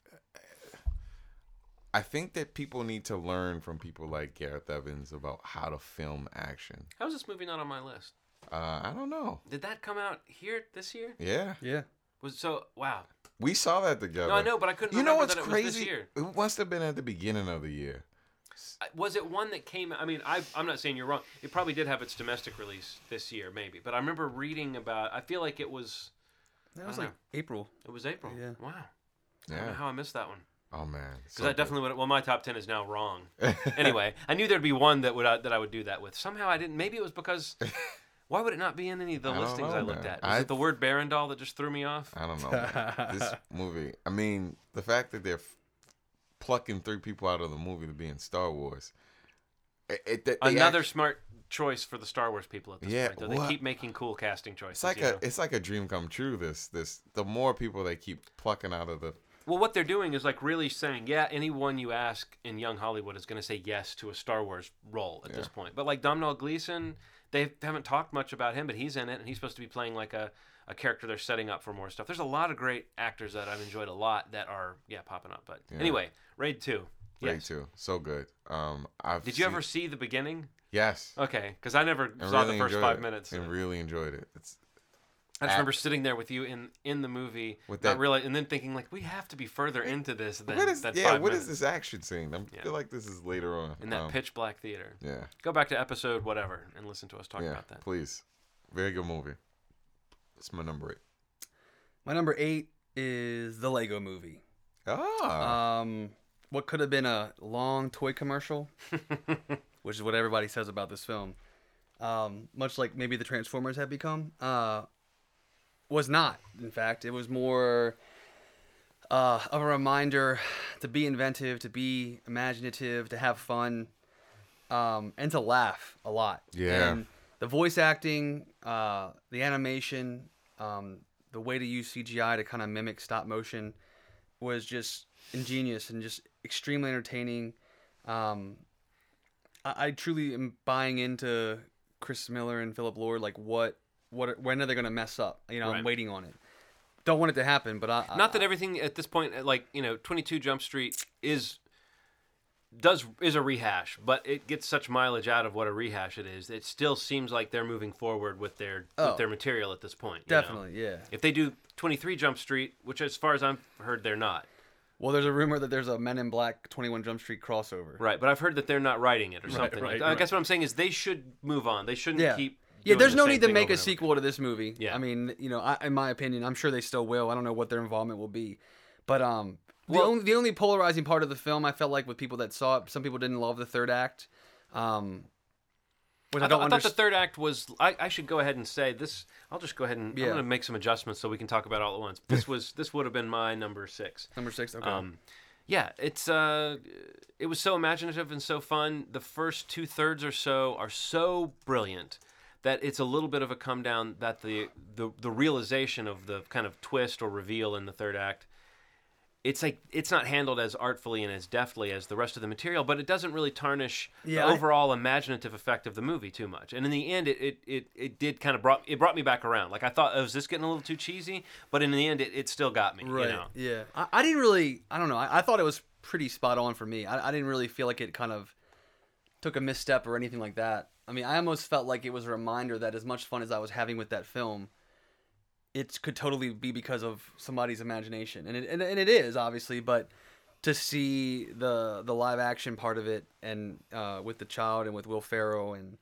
I think that people need to learn from people like Gareth Evans about how to film action. How's this movie not on my list? Uh, I don't know. Did that come out here this year? Yeah, Yeah. Was so wow. we saw that together. No, I know, but I couldn't You know what's that it crazy? year. It must have been at the beginning of the year. Was it one that came? I mean, I, I'm not saying you're wrong. It probably did have its domestic release this year, maybe. But I remember reading about. I feel like it was. That was don't like April. It was April. Yeah. Wow. I don't know Yeah. how I missed that one. Oh man. Because I definitely would. Well, my top ten is now wrong. [LAUGHS] anyway, I knew there'd be one that would uh, that I would do that with. Somehow I didn't. Maybe it was because. [LAUGHS] Why would it not be in any of the I listings know, I looked man. at? Was I- it the word Berandal that just threw me off? I don't know. this [LAUGHS] movie. I mean, the fact that they're f- plucking three people out of the movie to be in Star Wars. It, it, they Another act- smart choice for the Star Wars people at this Yeah, point. Though. They what- keep making cool casting choices. it's like a know? it's like a dream come true. This this the more people they keep plucking out of the Well, what they're doing is like really saying, yeah, anyone you ask in young Hollywood is going to say yes to a Star Wars role at this point. But like Domhnall Gleeson, they haven't talked much about him, but he's in it, and he's supposed to be playing like a, a character they're setting up for more stuff. There's a lot of great actors that I've enjoyed a lot that are yeah popping up. But Yeah. anyway, Raid Two. Raid Two. So good. Um, I've Did you seen- ever see the beginning? Yes. Okay, because I never I saw really the first five it, minutes. and really enjoyed it. It's I just At- remember sitting there with you in in the movie, With not that- really, and then thinking like we have to be further into this than what is than yeah? five What is minutes this action scene? I Yeah. feel like this is later on. in that Um, pitch black theater. Yeah. Go back to episode whatever and listen to us talk yeah. about that. Please. Very good movie. It's my number eight. My number eight is the Lego Movie. Ah. Um, what could have been a long toy commercial, [LAUGHS] which is what everybody says about this film. Um, much like maybe the Transformers have become, uh, was not. In fact, it was more uh, of a reminder to be inventive, to be imaginative, to have fun, um, and to laugh a lot. Yeah. And the voice acting, uh, the animation, um, the way to use CGI to kind of mimic stop motion was just ingenious and just extremely entertaining. Um, I, I truly am buying into Chris Miller and Philip Lord. Like, what, what, when are they going to mess up? You know, I'm waiting on it. Don't want it to happen, but I, Not that everything at this point, like you know, Twenty Two Jump Street is does is a rehash, but it gets such mileage out of what a rehash it is. It still seems like they're moving forward with their Oh. with their oh. material at this point. you know? definitely, yeah. If they do Twenty Three Jump Street, which as far as I've heard, they're not Well, there's a rumor that there's a Men in Black 21 Jump Street crossover. right, but I've heard that they're not writing it or something. right, I right. guess what I'm saying is they should move on. They shouldn't Yeah. keep. Yeah, there's the no need to make a sequel to this movie. Yeah. I mean, you know, I, in my opinion, I'm sure they still will. I don't know what their involvement will be, but um, the Well- only the only polarizing part of the film I felt like with people that saw it, some people didn't love the third act, um, which I, I, don't thought, I thought the third act was. I, I should go ahead and say this. I'll just go ahead and Yeah. I'm going to make some adjustments so we can talk about it all at once. This [LAUGHS] was this would have been my number six. Number six. Okay. Um, yeah, it's uh, it was so imaginative and so fun. The first two thirds or so are so brilliant that it's a little bit of a come down. That the the the realization of the kind of twist or reveal in the third act. It's like it's not handled as artfully and as deftly as the rest of the material, but it doesn't really tarnish Yeah, the I- overall imaginative effect of the movie too much. And in the end, it, it, it, it did kind of brought it brought me back around. Like I thought, oh, is this getting a little too cheesy? But in the end, it, it still got me. right. You know? Yeah. I, I didn't really. I don't know. I, I thought it was pretty spot on for me. I, I didn't really feel like it kind of took a misstep or anything like that. I mean, I almost felt like it was a reminder that as much fun as I was having with that film, it could totally be because of somebody's imagination, and it and, and it is obviously, but to see the the live action part of it and uh, with the child and with Will Ferrell and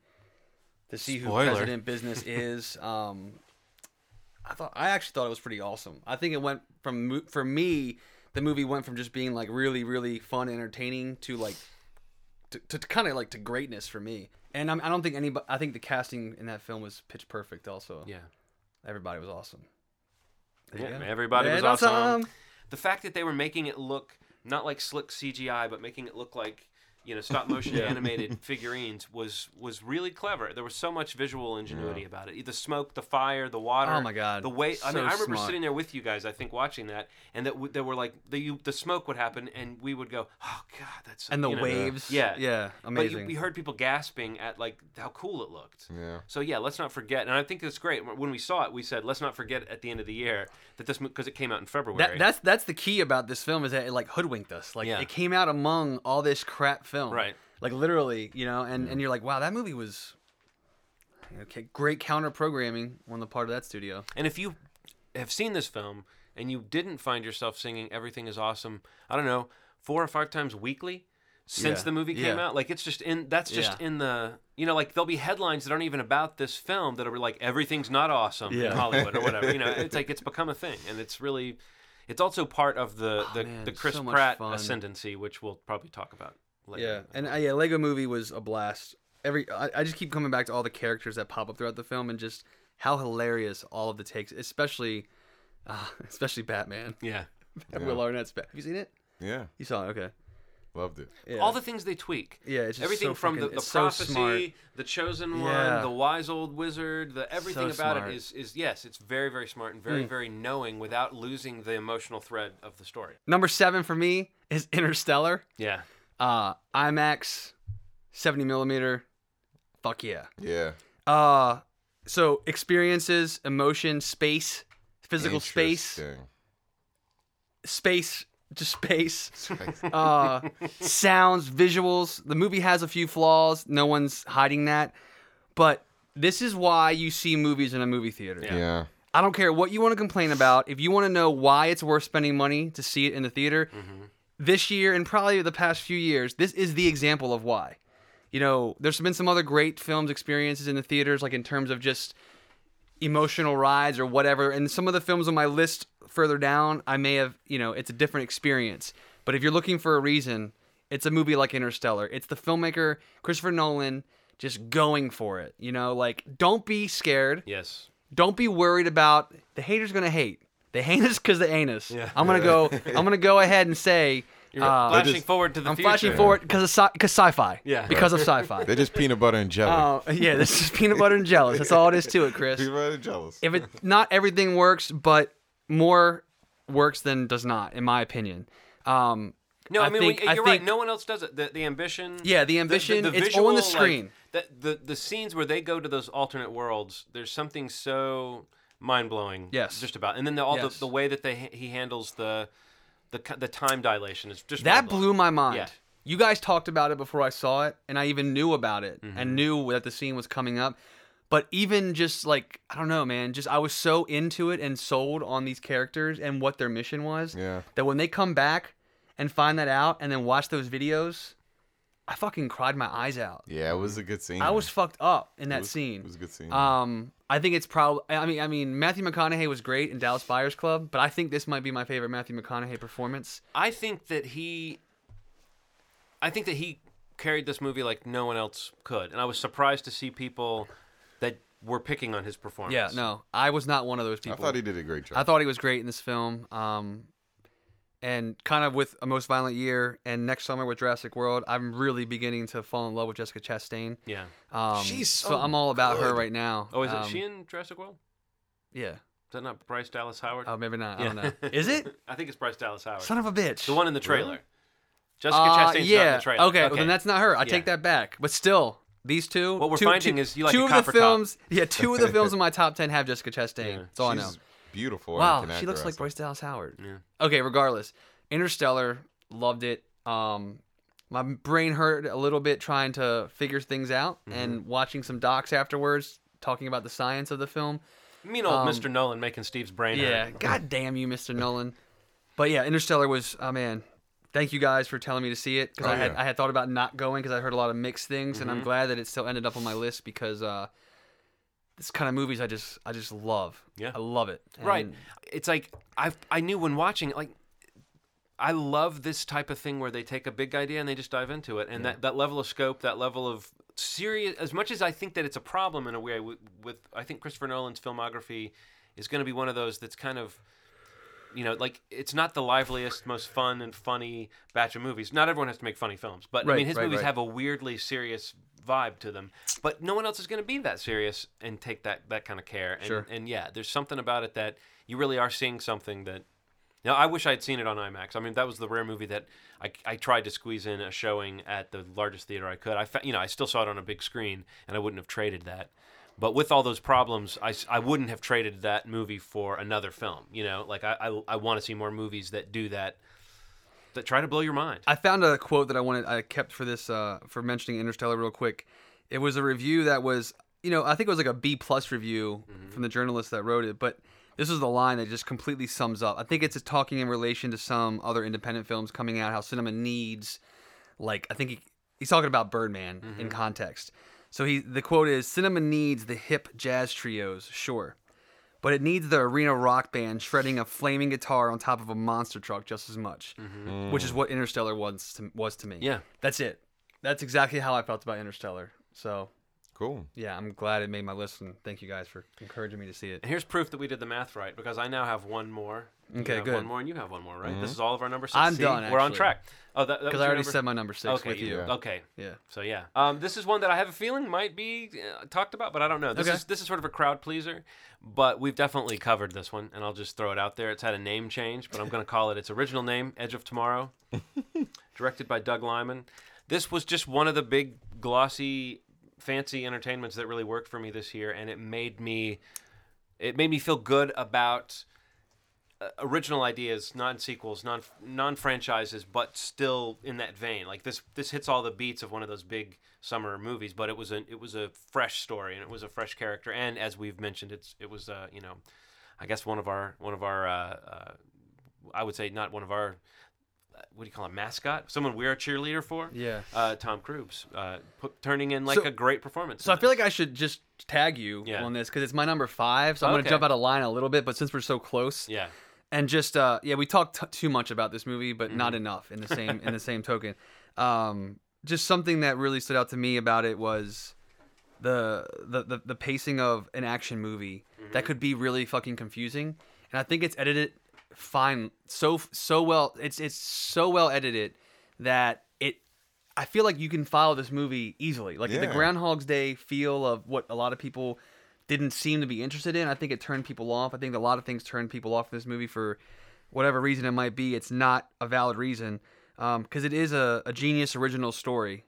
to see who President Business [LAUGHS] is, um, I thought I actually thought it was pretty awesome. I think it went from for me, the movie went from just being like really really fun and entertaining to like to, to kind of like to greatness for me. And I'm, I don't think anybody. I think the casting in that film was pitch perfect. Also, Yeah. everybody was awesome. There Yeah, everybody was Yeah, awesome. The fact that they were making it look not like slick CGI, but making it look like you know stop motion animated [LAUGHS] figurines was was really clever. There was so much visual ingenuity about it. The smoke, the fire, the water. Oh my God. The way I mean, I remember smart. sitting there with you guys. I think watching that, and that w- there were like the you, the smoke would happen, and we would go, "Oh God, that's so-" And the you know, waves. Yeah, yeah, But amazing. you, we heard people gasping at like how cool it looked. Yeah. So yeah, let's not forget, and I think it's great. When we saw it, we said, let's not forget at the end of the year that this because it came out in February. that, that's that's the key about this film is that it like hoodwinked us. Like Yeah. it came out among all this crap film. Right. Like literally, you know, and, and you're like, wow, that movie was okay, great counter programming on the part of that studio. and if you have seen this film and you didn't find yourself singing "Everything Is Awesome," I don't know, four or five times weekly since Yeah. the movie came Yeah. out, like it's just in that's just Yeah. in the you know like there'll be headlines that aren't even about this film that are like everything's not awesome in Hollywood or whatever. You know, [LAUGHS] it's like it's become a thing, and it's really. It's also part of the oh, the, Oh, man, the Chris so Pratt fun. ascendancy, which we'll probably talk about later. Yeah, and uh, yeah, Lego Movie was a blast. Every I, I just keep coming back to all the characters that pop up throughout the film and just how hilarious all of the takes, especially, uh, [LAUGHS] especially [LAUGHS] Batman. yeah. Will Arnett's Bat. Have you seen it? Yeah. You saw it? Okay. Loved it. Yeah. all the things they tweak. Yeah, it's just everything so from fucking- the, the it's so prophecy, the chosen Yeah. one, the wise old wizard, the everything So about smart. it is is yes, it's very very smart and very Mm. very knowing without losing the emotional thread of the story. Number seven for me is Interstellar. Yeah, Uh, IMAX, seventy millimeter. Fuck yeah. Yeah. Uh, so experiences, emotion, space, physical space, space, just [LAUGHS] space. uh, sounds, visuals. The movie has a few flaws. No one's hiding that. But this is why you see movies in a movie theater. Yeah. yeah. I don't care what you want to complain about. If you want to know why it's worth spending money to see it in the theater, this year and probably the past few years, this is the example of why. You know, there's been some other great films experiences in the theaters, like in terms of just emotional rides or whatever. And some of the films on my list further down, I may have, you know, it's a different experience. But if you're looking for a reason, it's a movie like Interstellar. It's the filmmaker Christopher Nolan just going for it. You know, like don't be scared. Yes. Don't be worried about the haters gonna hate. They hate us because the anus. Yeah. I'm gonna go. I'm gonna go ahead and say. You're uh, flashing just- forward to the I'm future. flashing forward because of sci- cause sci-fi. Yeah. Because of sci-fi. They're just peanut butter and jelly. Oh yeah, this is peanut butter and jealous. That's all it is to it, Chris. peanut butter and jealous. If it not everything works, but more works than does not, in my opinion. Um, No, I, I mean think- we, you're think- right. No one else does it. The, the ambition. Yeah, the ambition, it's all on the like, screen. the, the the scenes where they go to those alternate worlds. There's something so mind blowing. Yes. Just about, and then the, all Yes. the, the way that they he handles the the the time dilation is just that blew my mind. Yeah. You guys talked about it before I saw it, and I even knew about it Mm-hmm. and knew that the scene was coming up. But even just like I don't know, man, just I was so into it and sold on these characters and what their mission was Yeah. that when they come back and find that out and then watch those videos, I fucking cried my eyes out. Yeah, it was a good scene. I was fucked up in It that was- scene. It was a good scene. Um, I think it's probably. I mean, I mean, Matthew McConaughey was great in Dallas Buyers Club, but I think this might be my favorite Matthew McConaughey performance. I think that he. I think that he carried this movie like no one else could, and I was surprised to see people that were picking on his performance. Yeah, no, I was not one of those people. I thought he did a great job. I thought he was great in this film. Um, and kind of with a most violent year and next summer with Jurassic World, I'm really beginning to fall in love with Jessica Chastain. Yeah. Um, She's so, so I'm all about her right now. Oh, is it Um, she in Jurassic World? Yeah. Is that not Bryce Dallas Howard? Oh, maybe not. I don't know. [LAUGHS] Is it? I think it's Bryce Dallas Howard. Son of a bitch. the one in the trailer. Jessica Uh, Chastain's yeah. not in the trailer. Okay, well, then that's not her. I Yeah. take that back. But still, these two. What we're two, finding two- is you like two a of copper the top. films. Yeah, two of the [LAUGHS] films in my top ten have Jessica Chastain. Yeah. That's all I know. She's beautiful. Wow, can she looks like ass. Bryce Dallas Howard. Yeah. Okay, regardless, Interstellar, loved it. Um, my brain hurt a little bit trying to figure things out, Mm-hmm. and watching some docs afterwards talking about the science of the film. Mean old Um, Mr. Nolan making Steve's brain Yeah, hurt. god [LAUGHS] damn you, Mr. Nolan. But yeah, Interstellar was. Oh man, thank you guys for telling me to see it because Oh, I had yeah. I had thought about not going because I heard a lot of mixed things, and I'm Mhm. glad that it still ended up on my list because uh, this kind of movies I just I just love. Yeah. I love it. Right. It's like I I knew when watching it, like I love this type of thing where they take a big idea and they just dive into it, and that, that level of scope, that level of serious. As much as I think that it's a problem in a way with, with I think Christopher Nolan's filmography is going to be one of those that's kind of you know, like it's not the liveliest, most fun and funny batch of movies. Not everyone has to make funny films, but I mean, his right, movies right. have a weirdly serious vibe to them. But no one else is going to be that serious and take that that kind of care. And, Sure. and yeah, there's something about it that you really are seeing something that. Now, I wish I'd seen it on IMAX. I mean, that was the rare movie that I, I tried to squeeze in a showing at the largest theater I could. I, fa- you know, I still saw it on a big screen, and I wouldn't have traded that. But with all those problems, I, I wouldn't have traded that movie for another film. You know, like I, I, I want to see more movies that do that, that try to blow your mind. I found a quote that I wanted I kept for this uh, for mentioning Interstellar real quick. It was a review that was you know I think it was like a B plus review from the journalist that wrote it, but this is the line that just completely sums up. I think it's talking in relation to some other independent films coming out, how cinema needs like I think he, he's talking about Birdman in context. So he the quote is cinema needs the hip jazz trios, sure. But it needs the arena rock band shredding a flaming guitar on top of a monster truck just as much, mm-hmm. which is what mm. Interstellar was to, was to me. Yeah. That's it. That's exactly how I felt about Interstellar. So, Cool. yeah, I'm glad it made my list, and thank you guys for encouraging me to see it. And here's proof that we did the math right because I now have one more. You Okay, have good. One more, and you have one more, right? This is all of our number six. I'm See? done, We're on actually. track. Oh, that, that Because I already number? said my number six Okay, with you. Yeah. okay. Yeah. So yeah, um, this is one that I have a feeling might be uh, talked about, but I don't know. This Okay. is this is sort of a crowd pleaser, but we've definitely covered this one, and I'll just throw it out there. It's had a name change, but I'm going [LAUGHS] to call it its original name, Edge of Tomorrow, [LAUGHS] directed by Doug Liman. This was just one of the big glossy, fancy entertainments that really worked for me this year, and it made me it made me feel good about uh, original ideas, non sequels, non non franchises, but still in that vein. Like this this hits all the beats of one of those big summer movies, but it was a it was a fresh story and it was a fresh character. And as we've mentioned, it's it was uh, you know, I guess one of our one of our uh, uh, I would say not one of our what do you call it mascot? Someone we're a cheerleader for. Yeah. Uh, Tom Cruise, uh, put, turning in like So- a great performance. So I feel this. like I should just tag you Yeah. on this because it's my number five. So I'm Okay. going to jump out of line a little bit, but since we're so close, yeah, and just uh, yeah, we talked t- too much about this movie, but not Mhm. enough in the same [LAUGHS] in the same token. Um, just something that really stood out to me about it was the the the, the pacing of an action movie that could be really fucking confusing, and I think it's edited fine so so well. It's it's so well edited that it. I feel like you can follow this movie easily. Like the Groundhog's Day feel of what a lot of people didn't seem to be interested in. I think it turned people off. I think a lot of things turned people off in this movie for whatever reason it might be. It's not a valid reason because it is a, a genius original story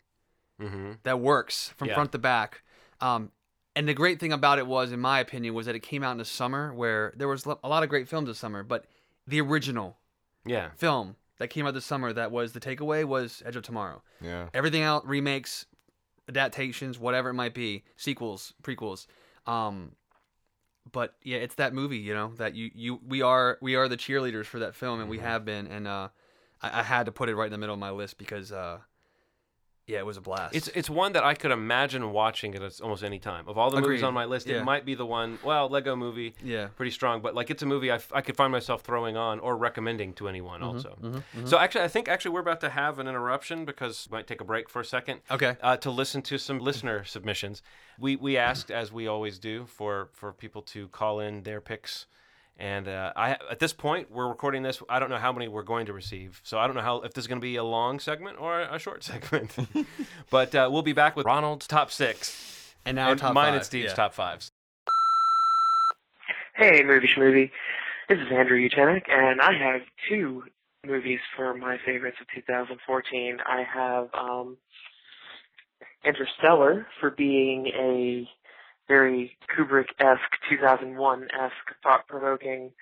Mm-hmm. that works from Yeah. front to back. Um, and the great thing about it was, in my opinion, was that it came out in the summer where there was a lot of great films this summer, but the original Yeah. film that came out this summer that was the takeaway was Edge of Tomorrow. Yeah. Everything out remakes, adaptations, whatever it might be, sequels, prequels. Um, but yeah, it's that movie, you know, that you you we are we are the cheerleaders for that film, and we have been, and uh, I, I had to put it right in the middle of my list because uh, yeah, it was a blast. It's it's one that I could imagine watching at almost any time. Of all the movies on my list, Yeah. it might be the one. Well, Lego Movie, yeah. pretty strong, but like it's a movie I, f- I could find myself throwing on or recommending to Mm-hmm, anyone also. So actually, I think actually we're about to have an interruption because we might take a break for a second. Okay. Uh, to listen to some listener submissions, we we asked as we always do for for people to call in their picks. And uh, I, at this point, we're recording this. I don't know how many we're going to receive, so I don't know how if this is going to be a long segment or a short [LAUGHS] segment. but uh, we'll be back with Ronald's top six And now and top mine five. and Steve's yeah. top fives. Hey, Movie Schmovie. This is Andrew Utenick, and I have two movies for my favorites of 2014. I have um, Interstellar for being a very Kubrick-esque, 2001-esque, thought-provoking,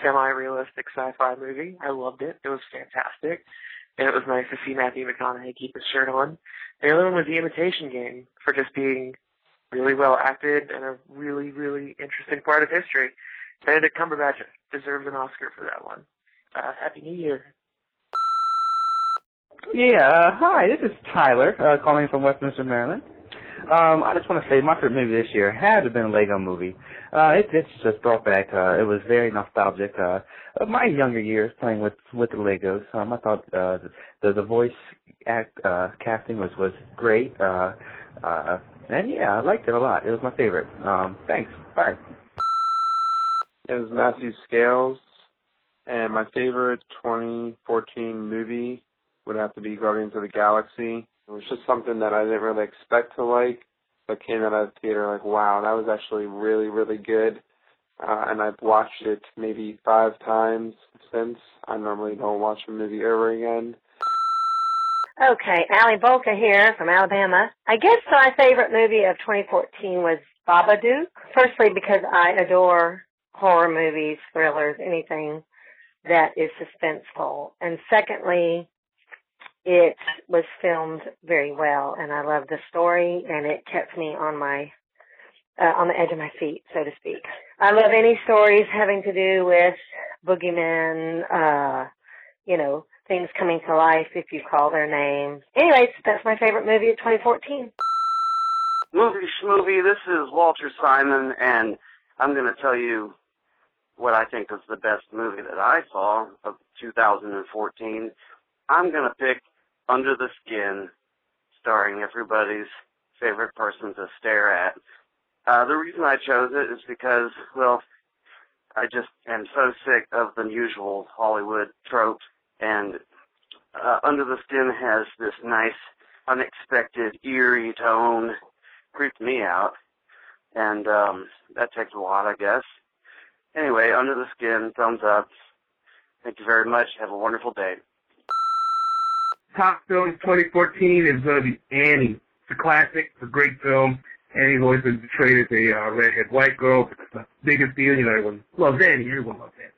semi-realistic sci-fi movie. I loved it. It was fantastic. And it was nice to see Matthew McConaughey keep his shirt on. The other one was The Imitation Game for just being really well acted and a really, really interesting part of history. Benedict Cumberbatch deserves an Oscar for that one. Uh, Happy New Year. Yeah, uh, hi, this is Tyler, uh, calling from Westminster, Maryland. Um, I just want to say my favorite movie this year had to have been a Lego movie. Uh, it, it's just brought back, uh, it was very nostalgic, uh, of my younger years playing with, with the Legos. Um, I thought, uh, the, the voice act, uh, casting was, was great, uh, uh, and yeah, I liked it a lot. It was my favorite. Um, thanks. Bye. It was Matthew Scales, and my favorite 2014 movie would have to be Guardians of the Galaxy. It was just something that I didn't really expect to like, but came out of the theater like, wow, that was actually really, really good. Uh, and I've watched it maybe five times since. I normally don't watch a movie over again. Okay, Allie Volka here from Alabama. I guess my favorite movie of 2014 was Babadook. Firstly, because I adore horror movies, thrillers, anything that is suspenseful. And secondly, it was filmed very well, and I loved the story, and it kept me on my uh, on the edge of my feet, so to speak. I love any stories having to do with boogeymen, uh, you know, things coming to life if you call their name. Anyways, that's my favorite movie of 2014. Movie Schmovie, this is Walter Simon, and I'm going to tell you what I think is the best movie that I saw of 2014. I'm going to pick Under the Skin, starring everybody's favorite person to stare at. Uh, the reason I chose it is because, well, I just am so sick of the usual Hollywood tropes, and uh, Under the Skin has this nice, unexpected, eerie tone creeped me out, and um, that takes a lot, I guess. Anyway, Under the Skin, thumbs up. Thank you very much. Have a wonderful day. Top film 2014 is going to be Annie. It's a classic. It's a great film. Annie's always been portrayed as a uh, redhead white girl. It's the biggest deal. You know, everyone loves Annie. Everyone loves Annie.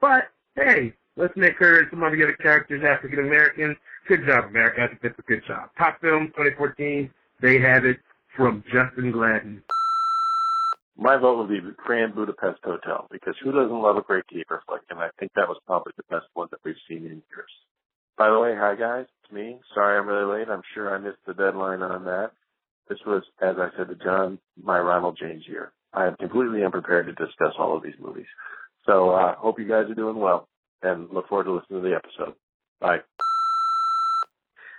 But, hey, let's make her and some of the other characters African American. Good job, America. I think that's a good job. Top film 2014. They have it from Justin Gladden. My vote would be Grand Budapest Hotel because who doesn't love a great caper flick? And I think that was probably the best one that we've seen in years. By the way, hi guys, it's me. Sorry I'm really late. I'm sure I missed the deadline on that. This was, as I said to John, my Ronald James year. I am completely unprepared to discuss all of these movies. So uh, hope you guys are doing well, and look forward to listening to the episode. Bye.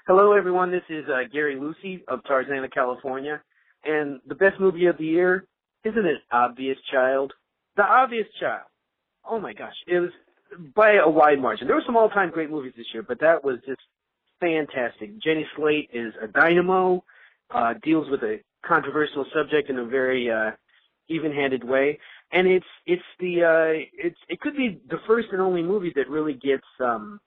Hello, everyone. This is uh, Gary Lucy of Tarzana, California. And the best movie of the year, isn't it Obvious Child? The Obvious Child. Oh my gosh. It was by a wide margin. There were some all-time great movies this year, but that was just fantastic. Jenny Slate is a dynamo, uh, deals with a controversial subject in a very uh, even-handed way, and it's it's the uh, it's it could be the first and only movie that really gets um,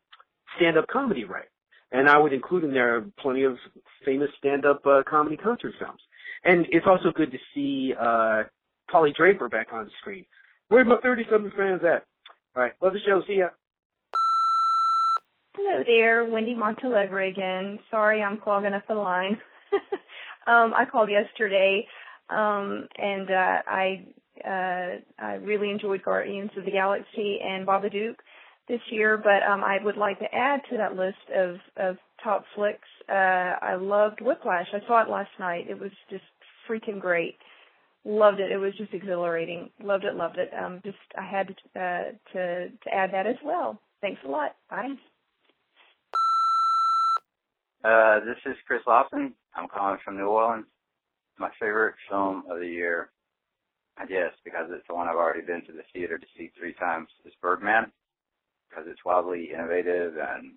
stand-up comedy right. And I would include in there plenty of famous stand-up uh, comedy concert films. And it's also good to see uh, Polly Draper back on the screen. Where's my 30-something friends at? All right, love the show. See ya. Hello there, Wendy Montalegre again. Sorry I'm clogging up the line. [LAUGHS] um, I called yesterday, um, and uh, I uh, I really enjoyed Guardians of the Galaxy and Babadook this year, but um, I would like to add to that list of, of top flicks. Uh, I loved Whiplash. I saw it last night. It was just freaking great. Loved it. It was just exhilarating. Loved it. Loved it. Um, just I had to uh, to to add that as well. Thanks a lot. Bye. Uh, this is Chris Lawson. I'm calling from New Orleans. My favorite film of the year, I guess, because it's the one I've already been to the theater to see three times, is Birdman. Because it's wildly innovative and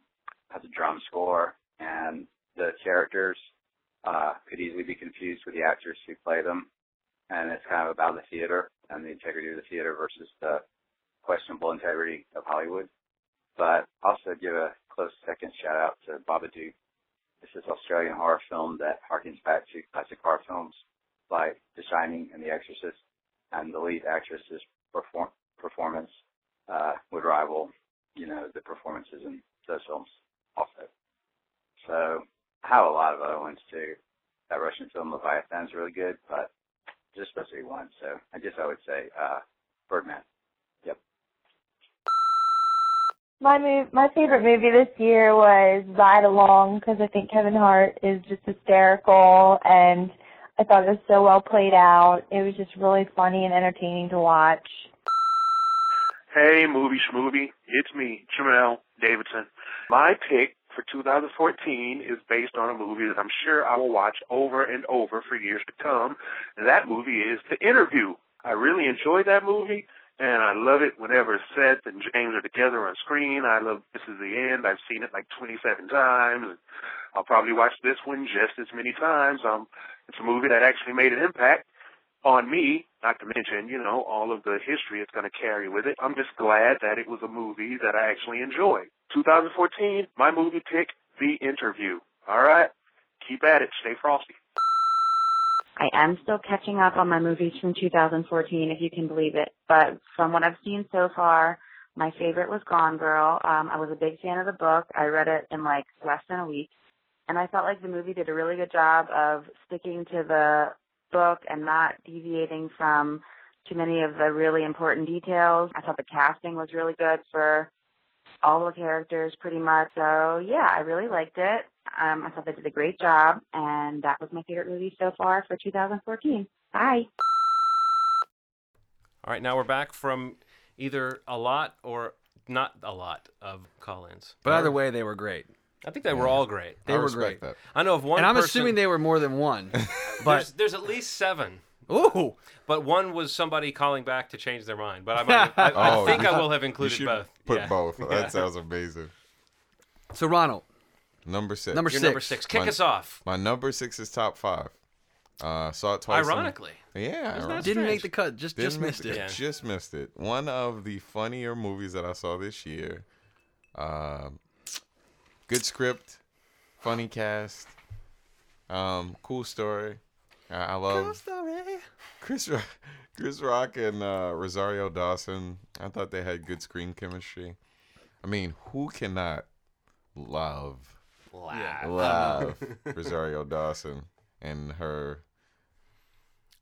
has a drum score, and the characters uh, could easily be confused with the actors who play them. And it's kind of about the theater and the integrity of the theater versus the questionable integrity of Hollywood. But also give a close second shout out to Babadook. This is Australian horror film that harkens back to classic horror films like The Shining and The Exorcist, and the lead actress's perform- performance uh, would rival, you know, the performances in those films also. So I have a lot of other ones too. That Russian film Leviathan is really good, but just supposed to be one. So I guess I would say uh, Birdman. Yep. My mov- my favorite movie this year was Ride Along because I think Kevin Hart is just hysterical and I thought it was so well played out. It was just really funny and entertaining to watch. Hey, movie schmovie. It's me, Jamel Davidson. My pick for 2014 is based on a movie that I'm sure I will watch over and over for years to come. And that movie is The Interview. I really enjoyed that movie, and I love it whenever Seth and James are together on screen. I love This Is the End. I've seen it like 27 times. And I'll probably watch this one just as many times. Um, it's a movie that actually made an impact on me, not to mention, you know, all of the history it's going to carry with it. I'm just glad that it was a movie that I actually enjoyed. 2014, my movie pick, The Interview. All right? Keep at it. Stay frosty. I am still catching up on my movies from 2014, if you can believe it. But from what I've seen so far, my favorite was Gone Girl. Um, I was a big fan of the book. I read it in like less than a week. And I felt like the movie did a really good job of sticking to the book and not deviating from too many of the really important details. I thought the casting was really good for all the characters pretty much. So yeah, I really liked it. Um, I thought they did a great job, and that was my favorite movie so far for 2014. Bye. All right, now we're back from either a lot or not a lot of call-ins. But either way, they were great. I think they were all great. They were great. I know of one. and I'm person- assuming they were more than one. [LAUGHS] there's, But there's at least seven. Ooh. But one was somebody calling back to change their mind. But I, might, [LAUGHS] I, I Oh, think you- I will have you included should both. Put Yeah. both. Yeah. [LAUGHS] That sounds amazing. so Ronald, Number six. Number You're number six. Kick My- us off. My number six is top five. Uh, saw it twice. in- Ironically. yeah, Isn't that didn't make the cut. Just Didn't just missed the- it. Yeah. Just missed it. One of the funnier movies that I saw this year. Um, good script, funny cast, um, cool story. I, I love Chris Rock, Chris Rock and uh, Rosario Dawson. I thought they had good screen chemistry. I mean, who cannot love Laugh. love [LAUGHS] Rosario Dawson and her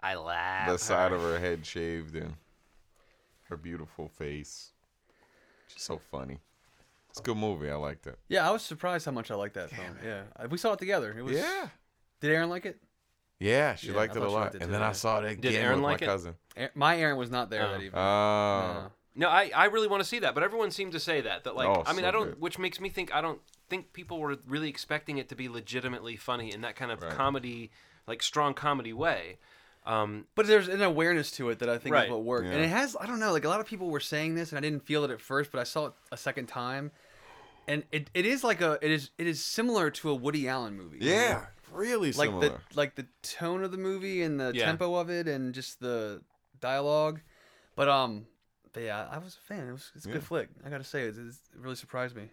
I laugh. the side of her head shaved and her beautiful face. She's so funny. It's a good movie. I liked it. Yeah, I was surprised how much I liked that Damn film. Yeah, Uh, we saw it together. It was. Yeah. Did Aaron like it? Yeah, she Yeah, liked it a lot. it and then. I saw it again Did Aaron with like my it? cousin. A- My Aaron was not there Oh. that evening. Oh. No. No, I, I really want to see that, but everyone seemed to say that. That like Oh, I mean so I don't, good. which makes me think I don't think people were really expecting it to be legitimately funny in that kind of comedy, like strong comedy way. Um, But there's an awareness to it that I think Right. is what worked. And it has, I don't know, like a lot of people were saying this, and I didn't feel it at first, but I saw it a second time, and it, it is like a it is it is similar to a Woody Allen movie. you Yeah, know? really like similar. the like the tone of the movie and the Yeah. tempo of it, and just the dialogue. But um, but yeah, I was a fan. It was it's a Yeah. good flick. I gotta say, it, it really surprised me.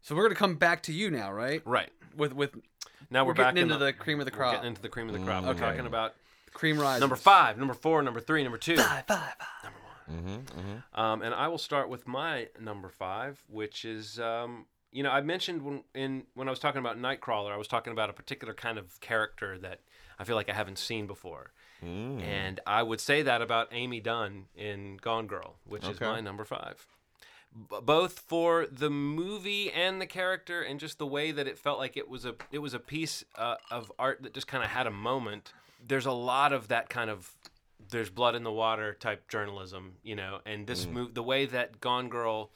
So we're gonna come back to you now, right? Right. With with now we're, getting back in into the, cream of the we're crop. getting into the cream of the crop. Mm, We're talking about cream rises. number five, number four, number three, number two. Five, five, Number Mm-hmm, mm-hmm. Um, and I will start with my number five, which is, um, you know, I mentioned when in when I was talking about Nightcrawler, I was talking about a particular kind of character that I feel like I haven't seen before, Mm. and I would say that about Amy Dunne in Gone Girl, which is my number five. B- both for the movie and the character, and just the way that it felt like it was a it was a piece uh, of art that just kind of had a moment. There's a lot of that kind of there's blood in the water type journalism, you know, and this Mm. move the way that Gone Girl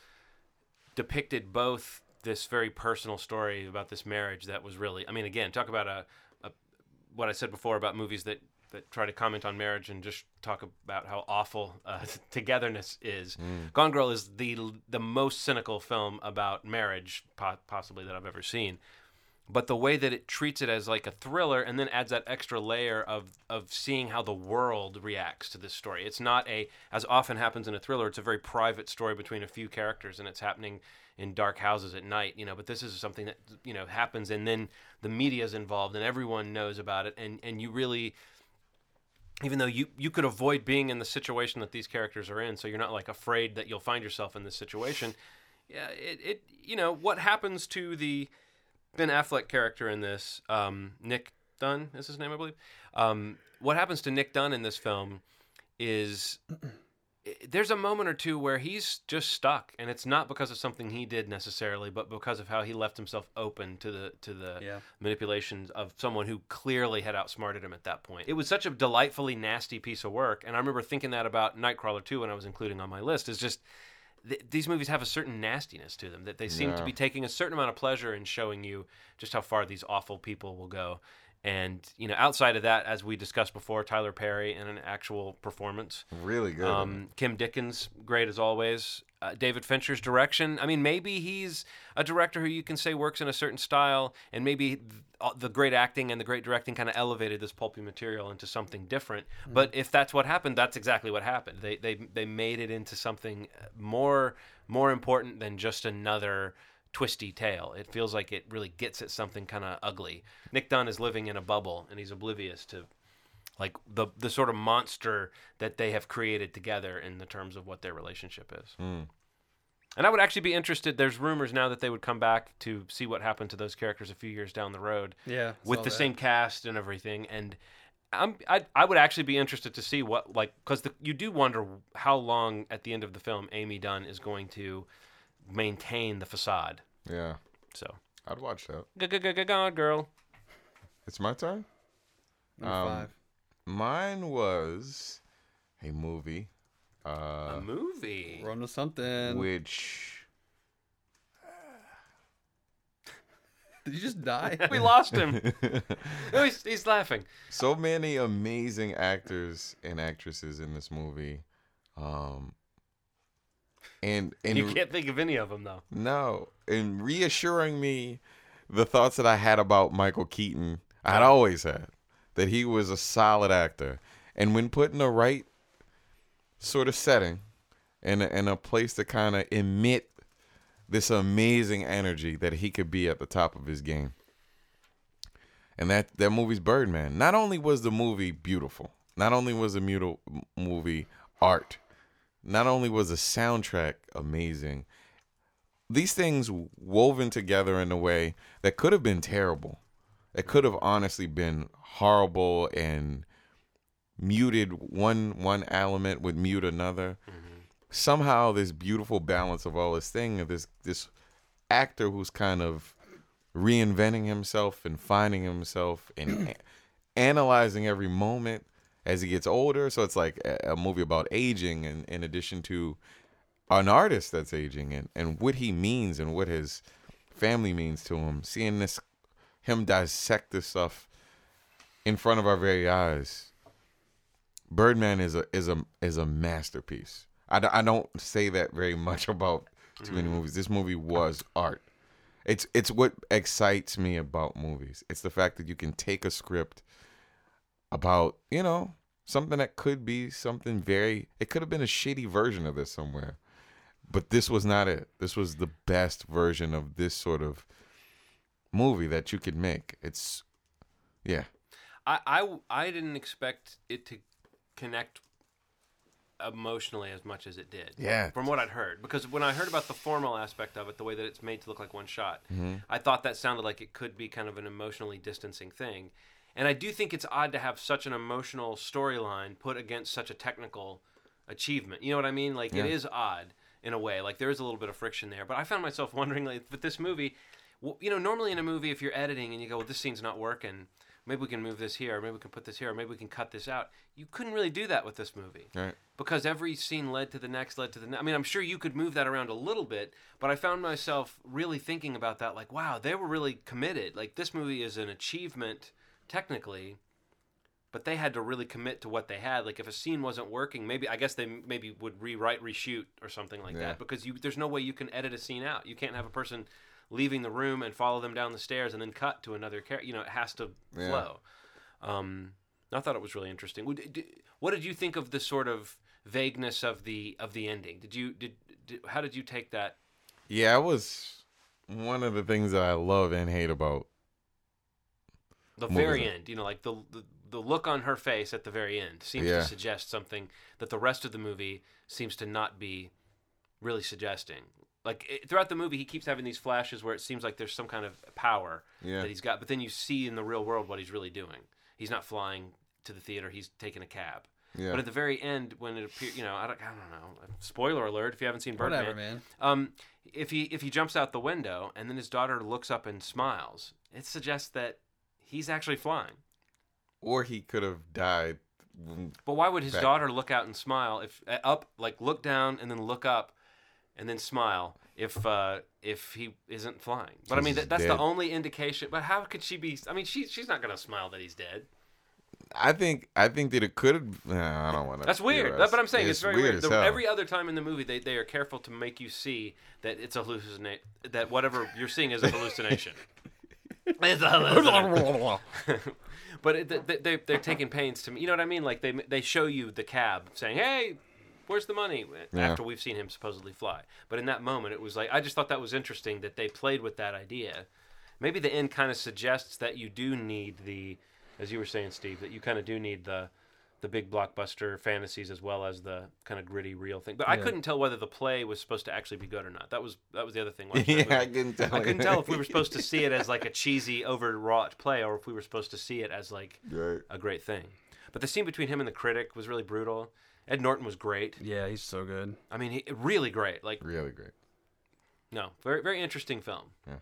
depicted both this very personal story about this marriage that was really I mean again talk about a, a what I said before about movies that that try to comment on marriage and just talk about how awful uh, [LAUGHS] togetherness is. Mm. Gone Girl is the the most cynical film about marriage po- possibly that I've ever seen. But the way that it treats it as like a thriller and then adds that extra layer of of seeing how the world reacts to this story. It's not a as often happens in a thriller, it's a very private story between a few characters and it's happening in dark houses at night, you know, but this is something that you know happens and then the media is involved and everyone knows about it and and you really even though you you could avoid being in the situation that these characters are in, so you're not like afraid that you'll find yourself in this situation. Yeah, it, it you know what happens to the Ben Affleck character in this, um, Nick Dunne is his name, I believe. Um, what happens to Nick Dunne in this film is there's a moment or two where he's just stuck, and it's not because of something he did necessarily, but because of how he left himself open to the to the Yeah. manipulations of someone who clearly had outsmarted him at that point. It was such a delightfully nasty piece of work, and I remember thinking that about Nightcrawler too when I was including on my list. Is just th- these movies have a certain nastiness to them that they seem to be taking a certain amount of pleasure in showing you just how far these awful people will go. And you know, outside of that, as we discussed before, Tyler Perry in an actual performance, Really good. Um, Kim Dickens, great as always. Uh, David Fincher's direction. I mean, maybe he's a director who you can say works in a certain style, and maybe th- uh, the great acting and the great directing kind of elevated this pulpy material into something different. Mm. But if that's what happened, that's exactly what happened. They they they made it into something more more important than just another twisty tale. It feels like it really gets at something kind of ugly. Nick Dunne is living in a bubble, and he's oblivious to like the the sort of monster that they have created together in the terms of what their relationship is. Mm. And I would actually be interested. There's rumors now that they would come back to see what happened to those characters a few years down the road. Yeah, with the that. same cast and everything. And I'm I I would actually be interested to see what like because you do wonder how long at the end of the film Amy Dunne is going to maintain the facade. Yeah. So I'd watch that. Gone girl. It's my turn. Number Um, five. Mine was a movie. Uh, A movie. Run to something. Which Did you just die? [LAUGHS] we lost him. [LAUGHS] no, he's, he's laughing. so many amazing actors and actresses in this movie. Um, and and you can't think of any of them though. No, and reassuring me the thoughts that I had about Michael Keaton, I'd always had that he was a solid actor, and when put in the right sort of setting, and a, and a place to kind of emit this amazing energy that he could be at the top of his game. And that that movie's Birdman. Not only was the movie beautiful, not only was the mutal movie art, not only was the soundtrack amazing, these things woven together in a way that could have been terrible. It could have honestly been horrible and muted one one element would mute another. Mm-hmm. Somehow this beautiful balance of all this thing of this this actor who's kind of reinventing himself and finding himself and [CLEARS THROAT] analyzing every moment as he gets older. So it's like a, a movie about aging, and in addition to an artist that's aging and and what he means and what his family means to him. Seeing this him dissect this stuff in front of our very eyes. Birdman is a is a is a masterpiece. I, d- I don't say that very much about too many movies. This movie was art. It's it's what excites me about movies. It's the fact that you can take a script about, you know, something that could be something very it could have been a shitty version of this somewhere. But this was not it. This was the best version of this sort of movie that you could make. It's yeah. I, I, I didn't expect it to connect emotionally as much as it did. Yeah. From what I'd heard, because when I heard about the formal aspect of it, the way that it's made to look like one shot, Mhm. I thought that sounded like it could be kind of an emotionally distancing thing. And I do think it's odd to have such an emotional storyline put against such a technical achievement. You know what I mean? Like Yeah. it is odd in a way. Like there is a little bit of friction there. But I found myself [LAUGHS] wondering, like, with this movie, well, you know, normally in a movie, if you're editing and you go, well, this scene's not working, maybe we can move this here, or maybe we can put this here, or maybe we can cut this out. You couldn't really do that with this movie. Right. Because every scene led to the next, led to the next. I mean, I'm sure you could move that around a little bit, but I found myself really thinking about that. Like, wow, they were really committed. Like, this movie is an achievement technically, but they had to really commit to what they had. Like, if a scene wasn't working, maybe I guess they maybe would rewrite, reshoot, or something like Yeah. that. Because you, there's no way you can edit a scene out. You can't have a person leaving the room and follow them down the stairs and then cut to another character. You know, it has to Yeah. flow. Um, I thought it was really interesting. What did you think of the sort of vagueness of the of the ending? Did you did, did how did you take that? Yeah, it was one of the things that I love and hate about The very end, you know, like the, the the look on her face at the very end seems Yeah. to suggest something that the rest of the movie seems to not be really suggesting. Like it, throughout the movie, he keeps having these flashes where it seems like there's some kind of power Yeah. that he's got, but then you see in the real world what he's really doing. He's not flying to the theater; he's taking a cab. Yeah. But at the very end, when it appears, you know, I don't, I don't know. Spoiler alert! If you haven't seen Birdman, Whatever, man. Um, if he if he jumps out the window and then his daughter looks up and smiles, it suggests that he's actually flying. or he could have died. But why would his back- daughter look out and smile if uh, up, like look down and then look up, and then smile if uh, if he isn't flying? But I mean, that, that's dead. the only indication. But how could she be? I mean, she she's not gonna smile that he's dead. I think I think that it could. Nah, I don't want to. That's weird. That's what I'm saying. It's, very weird. as The- every other time in the movie, they, they are careful to make you see that it's a hallucination. That whatever you're seeing is a hallucination. [LAUGHS] It's a hallucination. [LAUGHS] but it, they, they, they're taking pains to me. You know what I mean? Like they they show you the cab saying, "Hey, where's the money?" Yeah. After we've seen him supposedly fly. But in that moment, it was like I just thought that was interesting that they played with that idea. Maybe the end kind of suggests that you do need the, as you were saying, Steve, that you kind of do need the the big blockbuster fantasies as well as the kind of gritty real thing. But I couldn't tell whether the play was supposed to actually be good or not. That was that was the other thing. [LAUGHS] Yeah. I couldn't tell I couldn't tell if we were supposed to see it as like a cheesy, overwrought play, or if we were supposed to see it as like Right. a great thing. But the scene between him and the critic was really brutal. Ed Norton was great. Yeah, he's so good. I mean, he, really great. Like really great. no, very very interesting film. Yeah.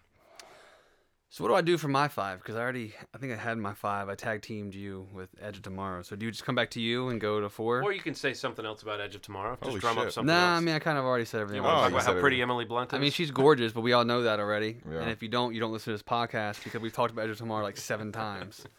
So what do I do for my five? Because I already, I think I had my five. I tag teamed you with Edge of Tomorrow. So do you just come back to you and go to four? Or you can say something else about Edge of Tomorrow. Just Holy drum up shit. something Nah, I mean I kind of already said everything. You want I to wanted talk to about say. how pretty Emily Blunt is? I mean, she's gorgeous, but we all know that already. [LAUGHS] Yeah. And if you don't, you don't listen to this podcast because we've talked about Edge of Tomorrow like seven times. [LAUGHS]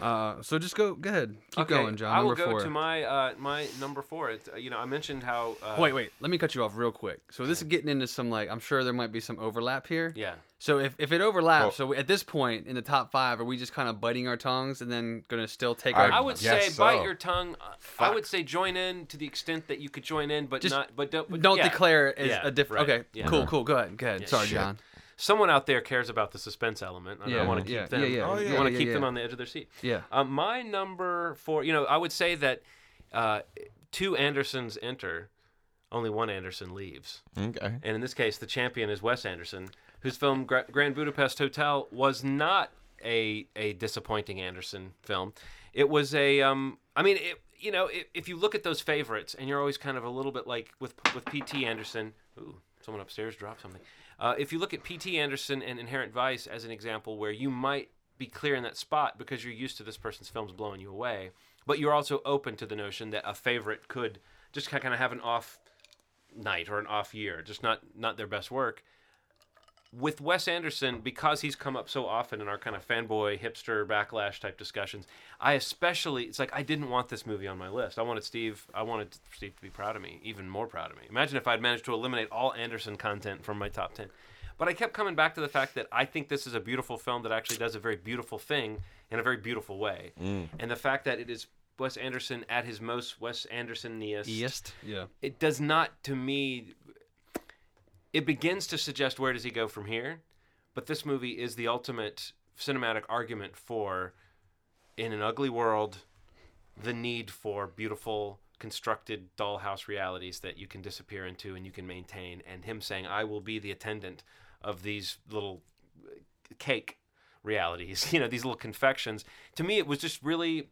Uh, so just go, go ahead, keep Okay, going, John. I will Number go four. to my uh, my number four. It's, uh, you know, I mentioned how. Uh, wait, wait. Let me cut you off real quick. So this is getting into some like I'm sure there might be some overlap here. Yeah. So if, if it overlaps, so at this point in the top five, are we just kind of biting our tongues and then gonna still take our? I would say bite your tongue. uh, I would say join in to the extent that you could join in, but Just not. But don't, but don't yeah. declare it as Yeah, a different. right, Okay, yeah. cool, cool. Go ahead, go ahead. Yeah, Sorry, shit. John. Someone out there cares about the suspense element, I Yeah, want to keep yeah, them. yeah, yeah. Oh, you yeah, want to yeah, keep them on the edge of their seat. Yeah. Um, my number four. You know, I would say that uh, two Andersons enter, only one Anderson leaves. Okay. And in this case, the champion is Wes Anderson, whose film Gra- Grand Budapest Hotel was not a a disappointing Anderson film. It was a um I mean, it, you know, if, if you look at those favorites and you're always kind of a little bit like with with P.T. Anderson, ooh, someone upstairs dropped something. Uh, if you look at P.T. Anderson and Inherent Vice as an example where you might be clear in that spot because you're used to this person's films blowing you away, but you're also open to the notion that a favorite could just kind of have an off night or an off year, just not not their best work. With Wes Anderson, because he's come up so often in our kind of fanboy hipster backlash type discussions, I especially it's like I didn't want this movie on my list. I wanted Steve, I wanted Steve to be proud of me, even more proud of me. Imagine if I'd managed to eliminate all Anderson content from my top ten. But I kept coming back to the fact that I think this is a beautiful film that actually does a very beautiful thing in a very beautiful way. Mm. And the fact that it is Wes Anderson at his most Wes Anderson-iest. East, yeah. It does not, to me, it begins to suggest where does he go from here. But this movie is the ultimate cinematic argument for, in an ugly world, the need for beautiful, constructed dollhouse realities that you can disappear into and you can maintain. And him saying, I will be the attendant of these little uh, cake realities, [LAUGHS] you know, these little confections. To me, it was just really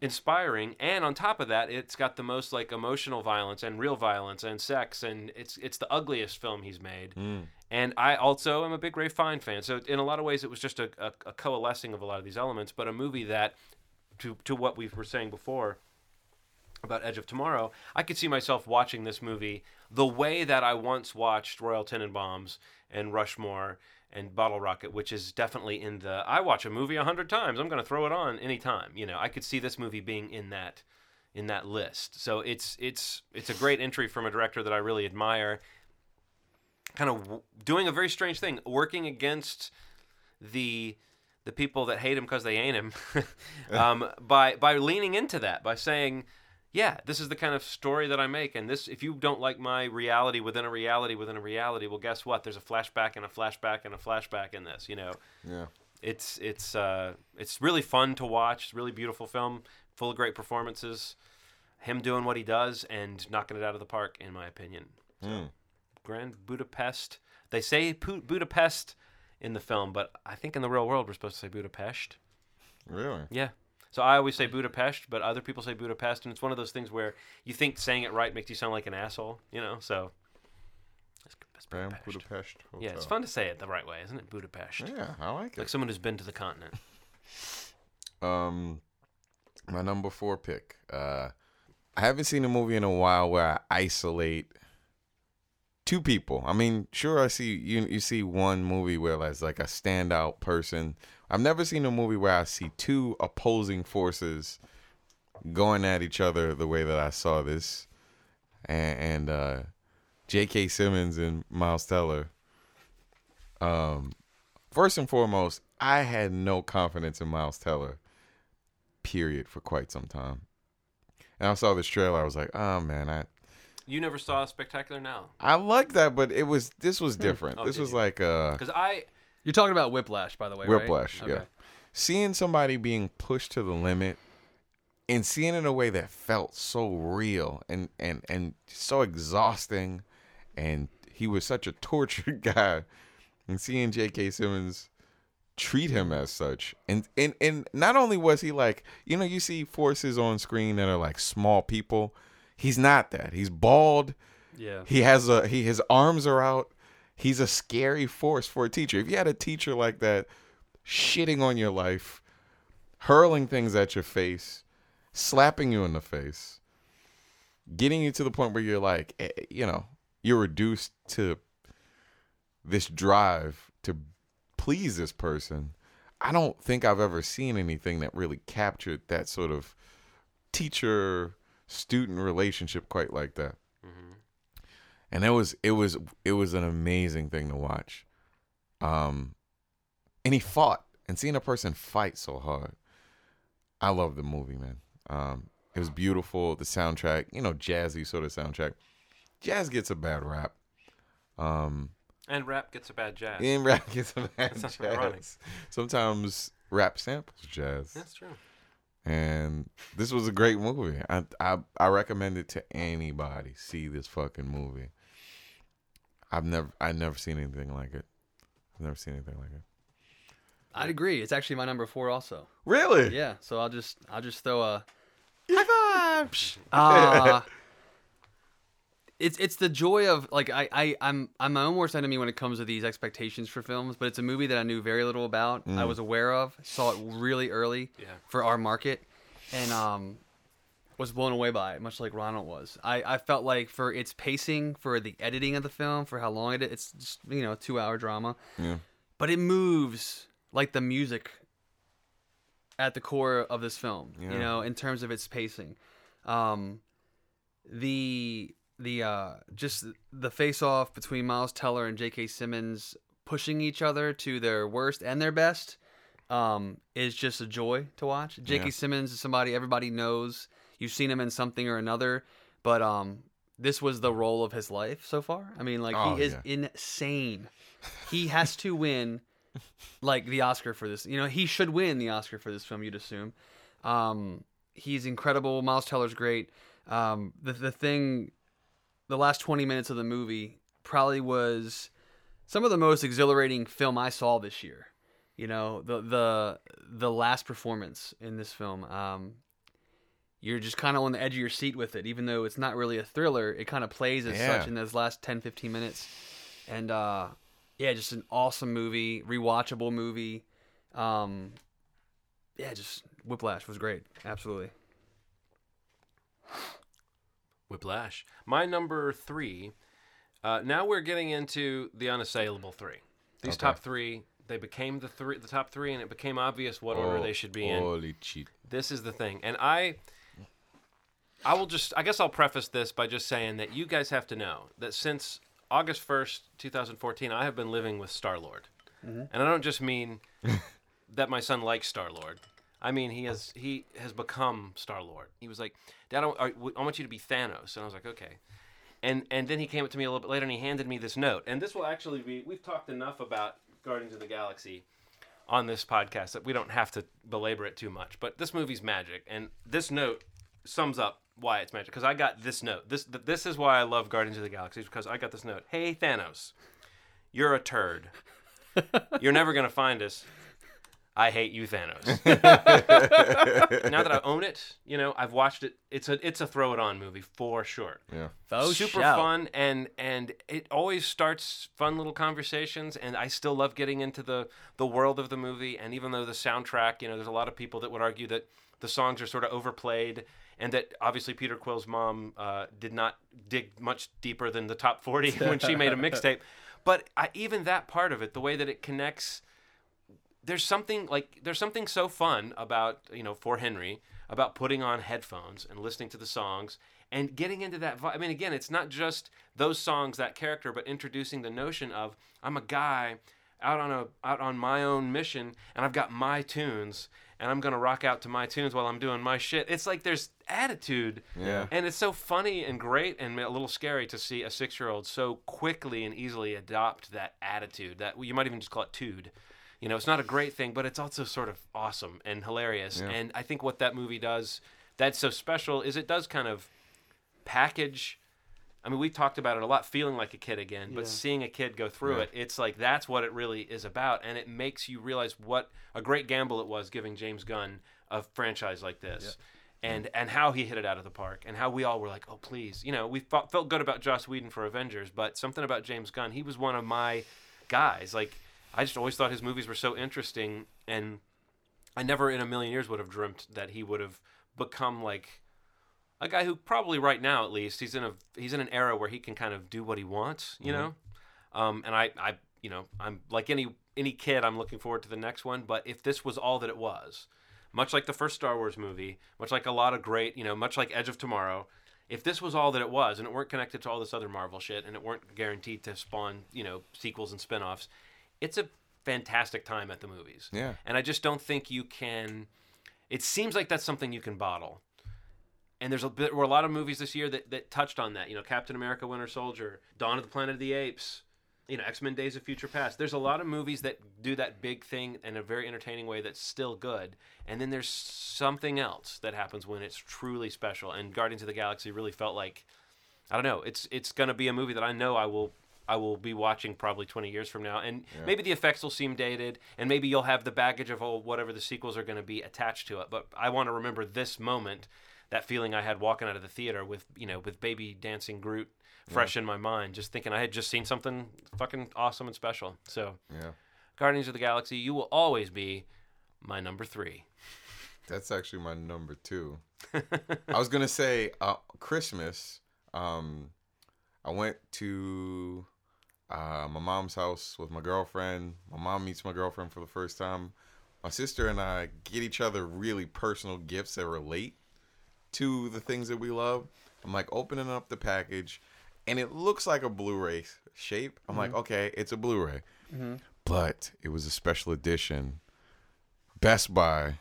inspiring and on top of that it's got the most like emotional violence and real violence and sex and it's it's the ugliest film he's made Mm. and i also am a big Rafe Fiennes fan so in a lot of ways it was just a, a, a coalescing of a lot of these elements but a movie that to to what we were saying before about Edge of Tomorrow, I could see myself watching this movie the way that I once watched Royal Tenenbaums and Rushmore and Bottle Rocket, which is definitely in the I watch a movie a hundred times. I'm going to throw it on anytime. You know, I could see this movie being in that in that list. So it's it's it's a great entry from a director that I really admire. Kind of w- doing a very strange thing, working against the the people that hate him because they ain't him, [LAUGHS] um, by by leaning into that, by saying, yeah, this is the kind of story that I make, and this if you don't like my reality within a reality within a reality, well, guess what? There's a flashback and a flashback and a flashback in this. You know, Yeah. it's it's uh, it's really fun to watch. It's a really beautiful film, full of great performances. Him doing what he does and knocking it out of the park, in my opinion. So, Mm. Grand Budapest. They say Budapest in the film, but I think in the real world we're supposed to say Budapest. Really? Yeah. So I always say Budapest, but other people say Budapest, and it's one of those things where you think saying it right makes you sound like an asshole, you know? So Grand Budapest. yeah, it's fun to say it the right way, isn't it? Budapest. Yeah, I like it. Like someone who's been to the continent. [LAUGHS] Um, my number four pick. Uh, I haven't seen a movie in a while where I isolate two people. I mean, sure, I see you. You see one movie where there's like a standout person. I've never seen a movie where I see two opposing forces going at each other the way that I saw this, and, and uh, J.K. Simmons and Miles Teller. Um, first and foremost, I had no confidence in Miles Teller, period, for quite some time. And I saw this trailer, I was like, oh man, I You never saw Spectacular Now. I like that, but it was this was different. Oh, this was you? like uh Because I. You're talking about Whiplash, by the way, right? Whiplash, yeah. Okay. Seeing somebody being pushed to the limit and seeing it in a way that felt so real and and and so exhausting and he was such a [LAUGHS] tortured guy and seeing J.K. Simmons treat him as such and and and not only was he like you know you see forces on screen that are like small people he's not that he's bald Yeah. he has a he his arms are out he's a scary force for a teacher. If you had a teacher like that shitting on your life hurling things at your face slapping you in the face getting you to the point where you're like eh, eh, you know you're reduced to this drive to please this person i don't think i've ever seen anything that really captured that sort of teacher student relationship quite like that and it was it was it was an amazing thing to watch um and he fought and seeing a person fight so hard i love the movie man um it was beautiful the soundtrack you know jazzy sort of soundtrack jazz gets a bad rap um And rap gets a bad jazz. and rap [LAUGHS] gets a bad That's jazz ironic. sometimes rap samples jazz That's true. and this was a great movie. I I I recommend it to anybody. See this fucking movie. I've never I never seen anything like it. I've never seen anything like it. I'd agree. It's actually my number four, also. Really? Yeah. So I'll just I'll just throw a high five. [LAUGHS] Uh, it's it's the joy of like I, I I'm I'm my own worst enemy when it comes to these expectations for films, but it's a movie that I knew very little about. I Mm. was aware of, saw it really early Yeah. for our market, and um, was blown away by it, much like Ronald was. I, I felt like for its pacing, for the editing of the film, for how long it is, it's just you know two hour drama. Yeah. But it moves like the music at the core of this film. Yeah. You know, in terms of its pacing, um, the the uh, just the face off between Miles Teller and J.K. Simmons pushing each other to their worst and their best um, is just a joy to watch. J.K. Yeah. Simmons is somebody everybody knows. You've seen him in something or another, but um, this was the role of his life so far. I mean, like Oh, he is yeah. insane. He [LAUGHS] has to win like the Oscar for this. You know, he should win the Oscar for this film. You'd assume. Um, he's incredible. Miles Teller's great. Um, the the thing, the last twenty minutes of the movie probably was some of the most exhilarating film I saw this year. You know, the the the last performance in this film. Um, you're just kind of on the edge of your seat with it, even though it's not really a thriller. It kind of plays as Yeah. such in those last 10, 15 minutes. And uh, yeah, just an awesome movie, rewatchable movie. Um, yeah, just Whiplash was great. Absolutely. Whiplash. My number three. Uh, now we're getting into the unassailable three. These Okay. top three, they became the three, the top three, and it became obvious what order Oh, they should be in. Holy cheat. This is the thing, and I, I will just, I guess I'll preface this by just saying that you guys have to know that since August first, two thousand fourteen, I have been living with Star Lord, Mhm. and I don't just mean [LAUGHS] that my son likes Star Lord. I mean he has he has become Star Lord. He was like, Dad, I, I I want you to be Thanos, and I was like, okay. And and then he came up to me a little bit later and he handed me this note, and this will actually be. We've talked enough about Guardians of the Galaxy on this podcast that we don't have to belabor it too much. But this movie's magic, and this note sums up why it's magic. Because I got this note. This th- this is why I love Guardians of the Galaxy because I got this note. Hey Thanos, you're a turd. [LAUGHS] You're never gonna find us. I hate you, Thanos. [LAUGHS] now that I own it, you know I've watched it. It's a it's a throw it on movie for sure. Yeah. Faux super shout. fun and and it always starts fun little conversations and I still love getting into the the world of the movie and even though the soundtrack you know there's a lot of people that would argue that the songs are sort of overplayed and that obviously Peter Quill's mom uh, did not dig much deeper than the top 40 [LAUGHS] when she made a mixtape. But I, even that part of it the way that it connects there's something like there's something so fun about you know for Henry about putting on headphones and listening to the songs and getting into that I mean again it's not just those songs that character but introducing the notion of I'm a guy out on a out on my own mission and I've got my tunes and I'm going to rock out to my tunes while I'm doing my shit it's like there's attitude Yeah. and it's so funny and great and a little scary to see a 6-year-old so quickly and easily adopt that attitude that you might even just call it tude you know, it's not a great thing, but it's also sort of awesome and hilarious. Yeah. And I think what that movie does that's so special is it does kind of package. I mean, we talked about it a lot, feeling like a kid again, but Yeah. seeing a kid go through Yeah. it, it's like that's what it really is about. And it makes you realize what a great gamble it was giving James Gunn a franchise like this. And, and how he hit it out of the park, and how we all were like, oh please, you know, we felt, felt good about Joss Whedon for Avengers, but something about James Gunn, he was one of my guys. Like, I just always thought his movies were so interesting, and I never in a million years would have dreamt that he would have become like a guy who probably right now at least he's in a he's in an era where he can kind of do what he wants, you Mhm. know. Um, and I I you know I'm like any any kid I'm looking forward to the next one. But if this was all that it was, much like the first Star Wars movie, much like a lot of great you know much like Edge of Tomorrow. If this was all that it was, and it weren't connected to all this other Marvel shit, and it weren't guaranteed to spawn, you know, sequels and spin-offs, it's a fantastic time at the movies. Yeah. And I just don't think you can. It seems like that's something you can bottle. And there's a bit, were a lot of movies this year that, that touched on that. You know, Captain America: Winter Soldier, Dawn of the Planet of the Apes, you know, X Men: Days of Future Past. There's a lot of movies that do that big thing in a very entertaining way that's still good. And then there's something else that happens when it's truly special. And Guardians of the Galaxy really felt like, I don't know, it's it's gonna be a movie that I know I will I will be watching probably 20 years from now. And Yeah. maybe the effects will seem dated, and maybe you'll have the baggage of oh, whatever the sequels are going to be attached to it. But I want to remember this moment, that feeling I had walking out of the theater with you know with baby dancing Groot fresh in my mind, just thinking I had just seen something fucking awesome and special. So Yeah. Guardians of the Galaxy, you will always be my number three. That's actually my number two. [LAUGHS] I was gonna say uh, Christmas. Um, I went to uh, my mom's house with my girlfriend. My mom meets my girlfriend for the first time. My sister and I get each other really personal gifts that relate to the things that we love. I'm like opening up the package, and it looks like a Blu-ray shape. I'm like, Mhm. okay, it's a Blu-ray, Mhm. but it was a special edition. Best Buy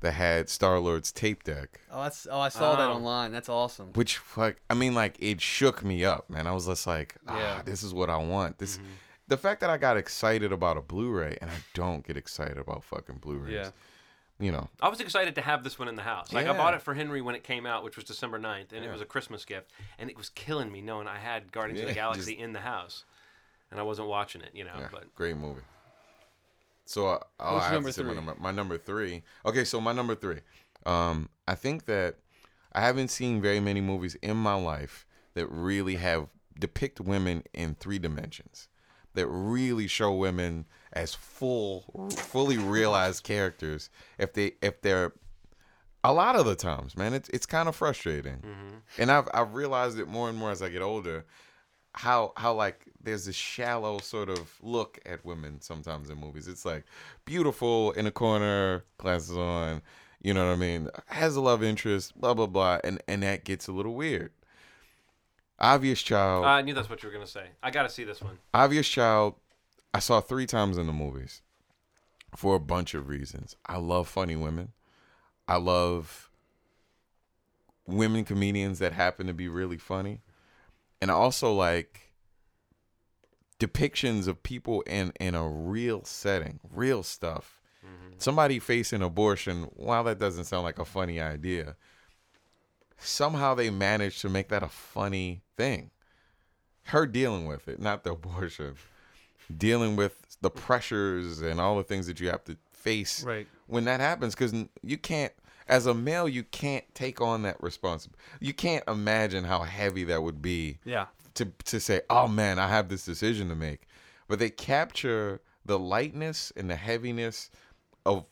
that had Star Lord's tape deck. Oh, that's oh, I saw that Oh. online. That's awesome. Which like I mean like it shook me up, man. I was just like, ah, Yeah. this is what I want. This Mm-hmm. the fact that I got excited about a Blu-ray and I don't get excited about fucking Blu-rays. Yeah. You know. I was excited to have this one in the house. Like I Yeah. bought it for Henry when it came out, which was December 9th, and it Yeah. was a Christmas gift. And it was killing me knowing I had Guardians of the Yeah, [LAUGHS] Galaxy just- in the house, and I wasn't watching it. You know, Yeah, but great movie. So uh, oh, What's I have number to say my three? number, my number three. Okay, so my number three. Um, I think that I haven't seen very many movies in my life that really have depict women in three dimensions, that really show women as full, fully realized characters. If they if they're a lot of the times, man, it's it's kind of frustrating, mm-hmm. and I've I've realized it more and more as I get older how how like there's this shallow sort of look at women sometimes in movies. It's like beautiful in a corner, glasses on, you know what I mean? Has a love interest, blah blah blah, and and that gets a little weird. Obvious Child, I knew that's what you were gonna say. I got to see this one. Obvious Child, I saw three times in the movies for a bunch of reasons. I love funny women. I love women comedians that happen to be really funny. And I also like depictions of people in, in a real setting, real stuff. Mm-hmm. Somebody facing abortion, while that doesn't sound like a funny idea, somehow they managed to make that a funny thing. Her dealing with it, not the [LAUGHS] abortion, dealing with the pressures and all the things that you have to face Right. when that happens. Because you can't, as a male, you can't take on that responsibility. You can't imagine how heavy that would be. Yeah. To to say, oh man, I have this decision to make, but they capture the lightness and the heaviness of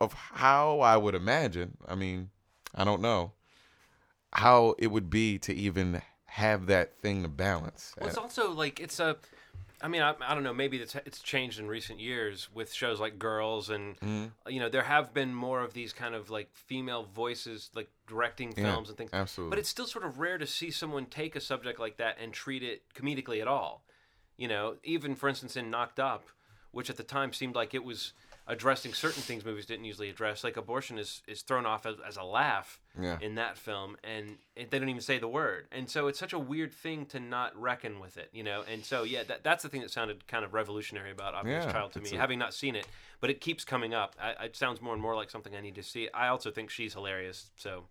of how I would imagine. I mean, I don't know how it would be to even have that thing to balance. Well, it's uh, also like it's a. I mean, I, I don't know. Maybe it's it's changed in recent years with shows like Girls, and Mhm. you know there have been more of these kind of like female voices, like directing Yeah, films and things. absolutely. But it's still sort of rare to see someone take a subject like that and treat it comedically at all. You know, even for instance in Knocked Up, which at the time seemed like it was addressing certain things movies didn't usually address. Like abortion is is thrown off as, as a laugh Yeah. in that film, and it, they don't even say the word. And so it's such a weird thing to not reckon with it, you know. And so yeah, that, that's the thing that sounded kind of revolutionary about Obvious Yeah, Child to me, a- having not seen it, but it keeps coming up. I, it sounds more and more like something I need to see. I also think she's hilarious. So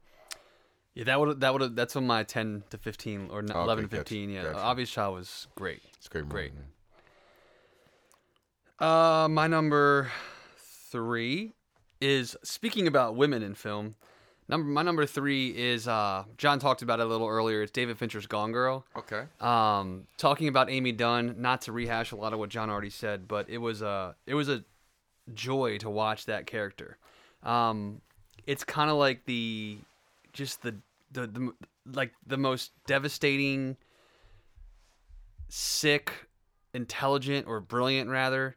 Yeah, that would that would that's on my ten to fifteen or n- Okay, eleven to gotcha, fifteen. Yeah, gotcha. Obvious Child was great. It's a great movie. Great. Uh, my number three is speaking about women in film. Number my number three is uh John talked about it a little earlier. It's David Fincher's Gone Girl. Okay. Um, talking about Amy Dunne. Not to rehash a lot of what John already said, but it was a it was a joy to watch that character. Um, it's kind of like the just the, the the like the most devastating, sick, intelligent or brilliant rather,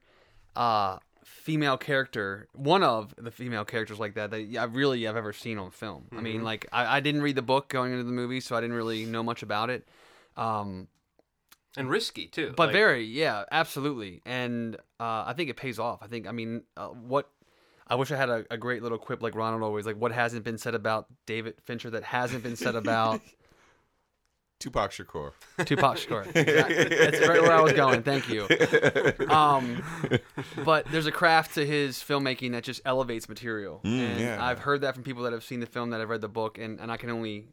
uh, female character. One of the female characters like that that I really have ever seen on film. I mean, Mhm. like I, I didn't read the book going into the movie, so I didn't really know much about it. Um, and risky too. but like- very, yeah, absolutely. And uh, I think it pays off. I think, I mean, uh, what I wish I had a, a great little quip like Ronald always, like what hasn't been said about David Fincher that hasn't been said about [LAUGHS] Tupac Shakur. Tupac Shakur. [LAUGHS] Exactly. That's right where I was going. Thank you. Um, but there's a craft to his filmmaking that just elevates material. Mm, and yeah. I've heard that from people that have seen the film, that have read the book, and, and I can only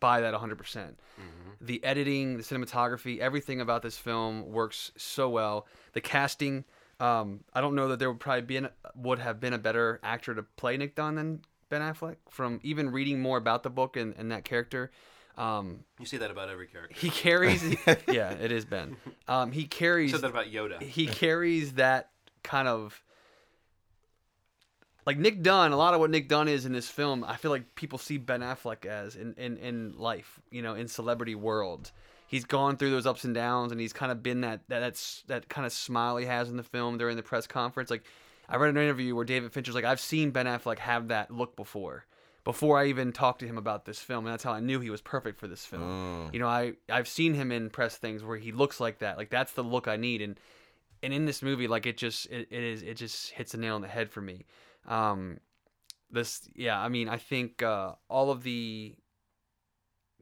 buy that 100%. percent The editing, the cinematography, everything about this film works so well. The casting, um, I don't know that there would probably be an, would have been a better actor to play Nick Dunne than Ben Affleck. From even reading more about the book and, and that character, um, You see that about every character. he carries. [LAUGHS] yeah, it is Ben. Um, he carries. said that about Yoda. He carries that kind of like Nick Dunne, a lot of what Nick Dunne is in this film, I feel like people see Ben Affleck as in in, in life, you know, in celebrity world. He's gone through those ups and downs, and he's kind of been that that that's, that kind of smile he has in the film during the press conference. Like, I read an interview where David Fincher's like, "I've seen Ben Affleck have that look before." Before I even talked to him about this film, and that's how I knew he was perfect for this film. Oh. You know, I I've seen him in press things where he looks like that. Like that's the look I need, and and in this movie, like it just it, it is it just hits a nail on the head for me. Um, this yeah, I mean, I think uh, all of the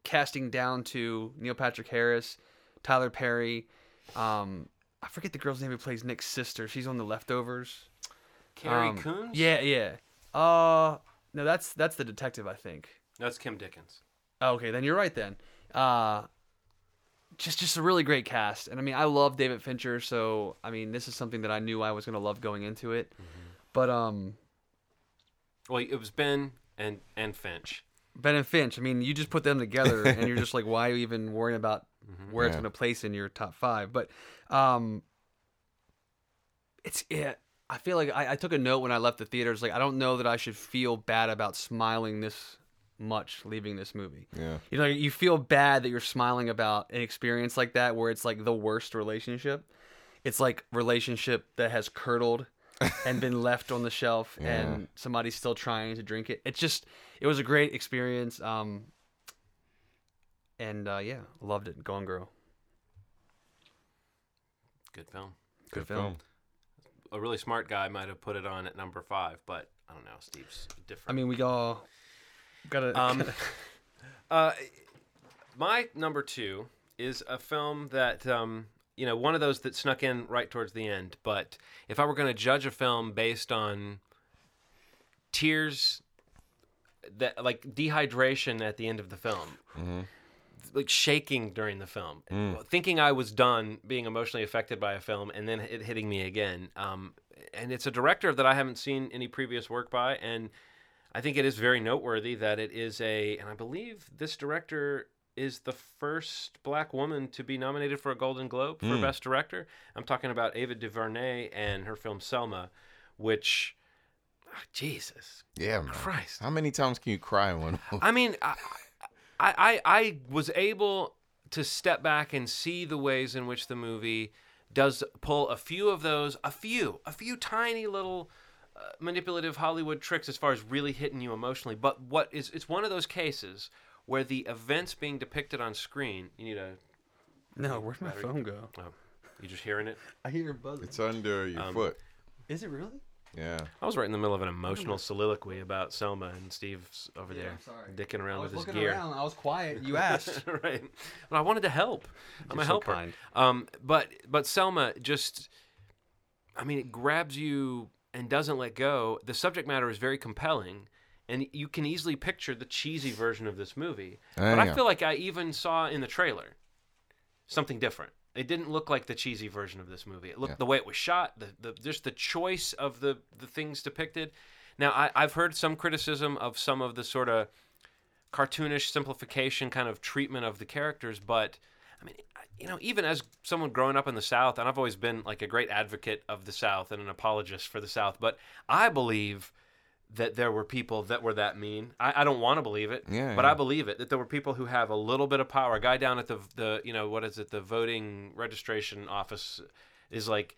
casting down to Neil Patrick Harris, Tyler Perry, um, I forget the girl's name who plays Nick's sister. She's on The Leftovers. Carrie Um, Coons? Yeah, yeah. Uh, no, that's that's the detective, I think. That's Kim Dickens. Oh, okay, then you're right then. Uh just just a really great cast. And I mean, I love David Fincher, so I mean, this is something that I knew I was going to love going into it. But um Well, it was Ben and and Finch. Ben and Finch, I mean, you just put them together [LAUGHS] and you're just like why are you even worrying about where it's going to place in your top 5? But um it's yeah, I feel like I, I took a note when I left the theater. It's like I don't know that I should feel bad about smiling this much leaving this movie. Yeah. You know, you feel bad that you're smiling about an experience like that where it's like the worst relationship. It's like relationship that has curdled [LAUGHS] and been left on the shelf Yeah. and somebody's still trying to drink it. It's just it was a great experience. Um and uh yeah, loved it. Gone Girl. Good film. Good film. A really smart guy might have put it on at number five, but I don't know. Steve's different. I mean, we all got to Um, [LAUGHS] uh, my number two is a film that um, you know one of those that snuck in right towards the end. But if I were going to judge a film based on tears, that like dehydration at the end of the film, Mm-hmm. Like shaking during the film, Mm. thinking I was done being emotionally affected by a film, and then it hitting me again. Um, and it's a director that I haven't seen any previous work by, and I think it is very noteworthy that it is a, and I believe this director is the first black woman to be nominated for a Golden Globe for Mm. Best Director. I'm talking about Ava DuVernay and her film Selma, which, ah, Jesus, Yeah, man. Christ. How many times can you cry in one? [LAUGHS] I mean, I, I, I, I was able to step back and see the ways in which the movie does pull a few of those, a few, a few tiny little uh, manipulative Hollywood tricks as far as really hitting you emotionally. But what is, it's one of those cases where the events being depicted on screen, you need a. No, where'd my battery? phone go? Oh, you just hearing it? I hear it buzzing. It's under your Um, foot. Is it really? Yeah. I was right in the middle of an emotional soliloquy about Selma, and Steve's over Yeah, there I'm sorry. dicking around I was with his looking gear. around. I was quiet. You [LAUGHS] asked. [LAUGHS] right. But I wanted to help. I'm You're a so helper. kind. Um, but but Selma just, I mean, it grabs you and doesn't let go. The subject matter is very compelling, and you can easily picture the cheesy version of this movie. but I Yeah. feel like I even saw in the trailer something different. It didn't look like the cheesy version of this movie. It looked Yeah. the way it was shot, the, the just the choice of the the things depicted. Now I, I've heard some criticism of some of the sort of cartoonish simplification kind of treatment of the characters, but I mean, you know, even as someone growing up in the South, and I've always been like a great advocate of the South and an apologist for the South, but I believe that there were people that were that mean. I, I don't want to believe it, Yeah, but yeah. I believe it that there were people who have a little bit of power. A guy down at the the you know what is it the voting registration office is like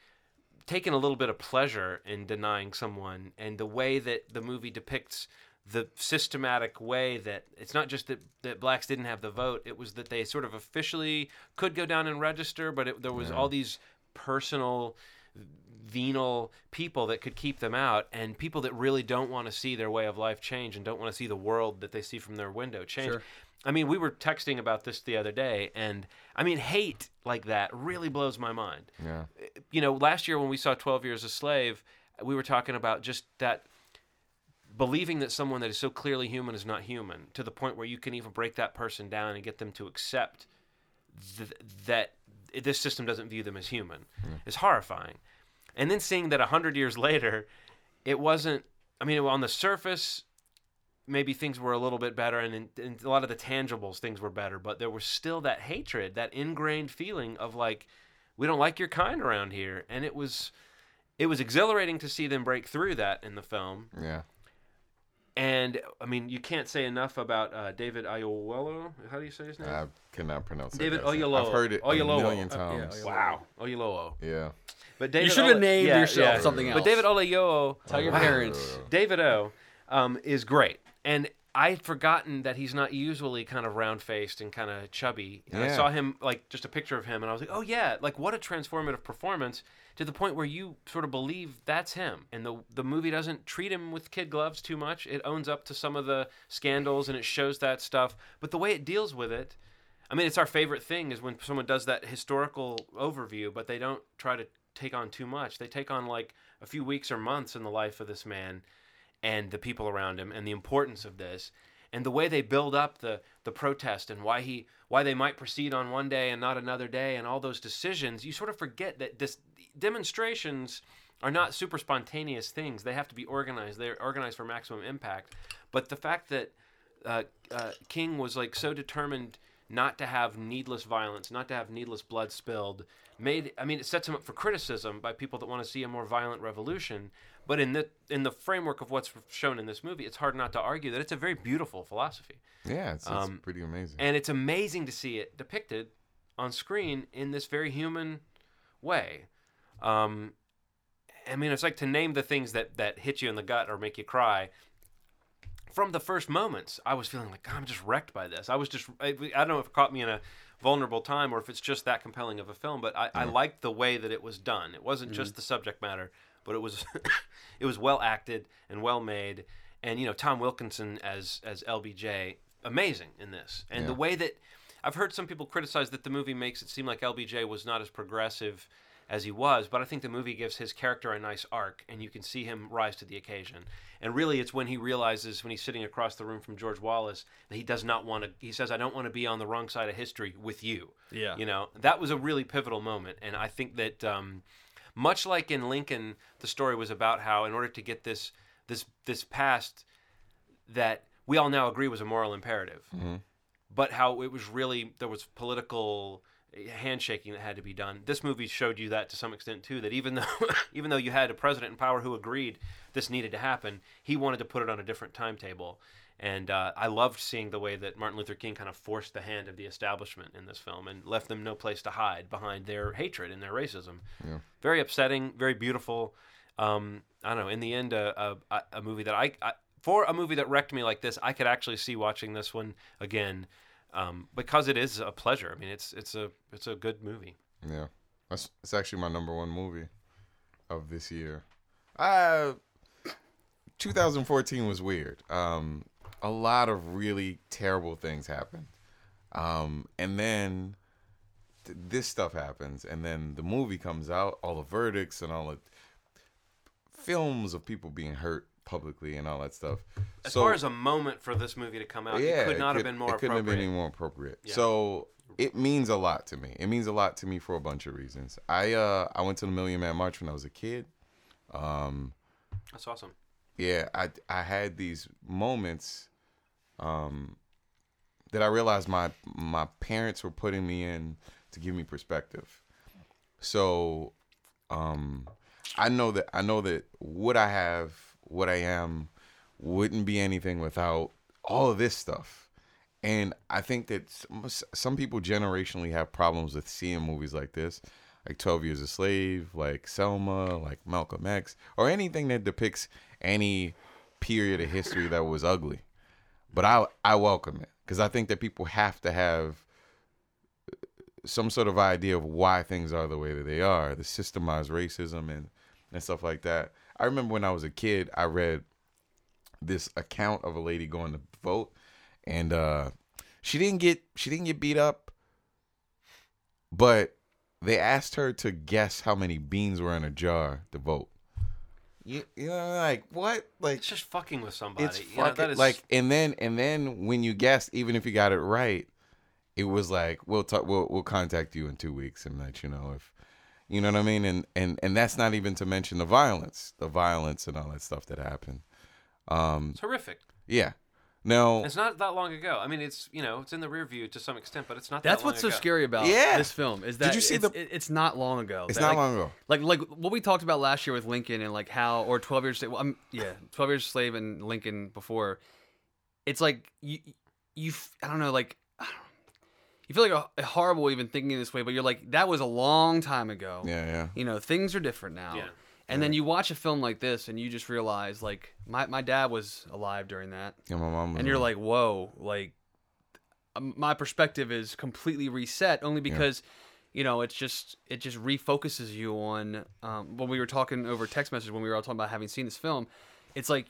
taking a little bit of pleasure in denying someone and the way that the movie depicts the systematic way that it's not just that, that blacks didn't have the vote it was that they sort of officially could go down and register but it, there was Yeah. all these personal venal people that could keep them out and people that really don't want to see their way of life change and don't want to see the world that they see from their window change Sure. I mean, we were texting about this the other day, and I mean, hate like that really blows my mind. Yeah. You know, last year when we saw 12 Years a Slave, we were talking about just that believing that someone that is so clearly human is not human to the point where you can even break that person down and get them to accept th- that this system doesn't view them as human is horrifying. And then seeing that 100 years later, it wasn't, I mean, on the surface, maybe things were a little bit better and in, in a lot of the tangibles things were better but there was still that hatred that ingrained feeling of like we don't like your kind around here and it was it was exhilarating to see them break through that in the film. Yeah. And I mean, you can't say enough about uh, David Oyelowo. How do you say his name? I cannot pronounce that David guy's name. Oyelowo. I've heard it Oyelowo. a million Uh, yeah, times. wow, Oyelowo. Yeah. But David you should have Ole- named yeah, yourself yeah. something else. But. David Oyelowo. Tell your parents. David O. Um, is great, and I'd forgotten that he's not usually kind of round faced and kind of chubby. And I saw him like just a picture of him, and I was like, oh yeah, like what a transformative performance to the point where you sort of believe that's him. And the the movie doesn't treat him with kid gloves too much. It owns up to some of the scandals and it shows that stuff, but the way it deals with it. I mean, it's our favorite thing is when someone does that historical overview, but they don't try to take on too much. They take on like a few weeks or months in the life of this man and the people around him and the importance of this and the way they build up the the protest and why he why they might proceed on one day and not another day and all those decisions you sort of forget that this demonstrations are not super spontaneous things they have to be organized they're organized for maximum impact but the fact that uh, uh, King was like so determined not to have needless violence, not to have needless blood spilled, made I mean it sets him up for criticism by people that want to see a more violent revolution. But in the in the framework of what's shown in this movie, it's hard not to argue that it's a very beautiful philosophy. Yeah, it's, it's Um, pretty amazing. And it's amazing to see it depicted on screen in this very human way. Um, I mean, it's like to name the things that, that hit you in the gut or make you cry. From the first moments, I was feeling like God, I'm just wrecked by this. I was just, I, I don't know if it caught me in a vulnerable time or if it's just that compelling of a film, but I, I liked the way that it was done. It wasn't just the subject matter, but it was, [LAUGHS] it was well acted and well made. And you know, Tom Wilkinson as as LBJ, amazing in this. And the way that I've heard some people criticize that the movie makes it seem like LBJ was not as progressive as he was, but I think the movie gives his character a nice arc, and you can see him rise to the occasion. And really, it's when he realizes, when he's sitting across the room from George Wallace, that he does not want to. He says, "I don't want to be on the wrong side of history with you." Yeah. you know, that was a really pivotal moment, and I think that. Um, much like in Lincoln, the story was about how, in order to get this this this passed, that we all now agree was a moral imperative, Mhm. but how it was really there was political handshaking that had to be done. This movie showed you that to some extent too. That even though [LAUGHS] even though you had a president in power who agreed this needed to happen, he wanted to put it on a different timetable. And uh, I loved seeing the way that Martin Luther King kind of forced the hand of the establishment in this film and left them no place to hide behind their hatred and their racism. Yeah. Very upsetting, very beautiful. Um, I don't know. In the end, a, a, a movie that I, I for a movie that wrecked me like this, I could actually see watching this one again um, because it is a pleasure. I mean, it's it's a it's a good movie. Yeah, that's it's actually my number one movie of this year. Uh 2014 was weird. Um, a lot of really terrible things happened, um, and then th- this stuff happens, and then the movie comes out, all the verdicts and all the films of people being hurt publicly and all that stuff. As So- far as a moment for this movie to come out, it could not have been more it couldn't appropriate. have been any more appropriate. Yeah. So it means a lot to me. It means a lot to me for a bunch of reasons. I uh I went to the Million Man March when I was a kid. Um, That's awesome. yeah, I I had these moments um that I realized my my parents were putting me in to give me perspective. So um I know that I know that what I have, what I am wouldn't be anything without all of this stuff. And I think that some, people generationally have problems with seeing movies like this, like 12 Years a Slave, like Selma, like Malcolm X, or anything that depicts any period of history that was ugly. But I I welcome it because I think that people have to have uh, some sort of idea of why things are the way that they are, the systemized racism and and stuff like that. I remember when I was a kid, I read this account of a lady going to vote and uh she didn't get she didn't get beat up but they asked her to guess how many beans were in a jar to vote you, you know like what like It's just fucking with somebody. it's You know, fucking that is like and then and then when you guessed even if you got it right it was like we'll talk we'll we'll contact you in 2 weeks and let you know if you know what I mean and and and that's not even to mention the violence the violence and all that stuff that happened um it's horrific. yeah Now, It's not that long ago. I mean, it's you know, it's in the rear view to some extent, but it's not. That's that long what's so scary about Yeah. this film is that Did you see it's, the- it's not long ago. It's That, not like- long ago. Like like what we talked about last year with Lincoln and like how or Twelve Years Slave. Well, I'm, yeah, Twelve Years Slave and Lincoln before. It's like you you I don't know like. You feel like a, horrible even thinking this way, but you're like that was a long time ago. Yeah, yeah. You know things are different now. Yeah. And then you watch a film like this, and you just realize, like, my, my dad was alive during that. Yeah, my mom was And you're alive. like, whoa, like, um, my perspective is completely reset only because, you know, it's just, it just refocuses you on, um, when we were talking over text message, when we were all talking about having seen this film, it's like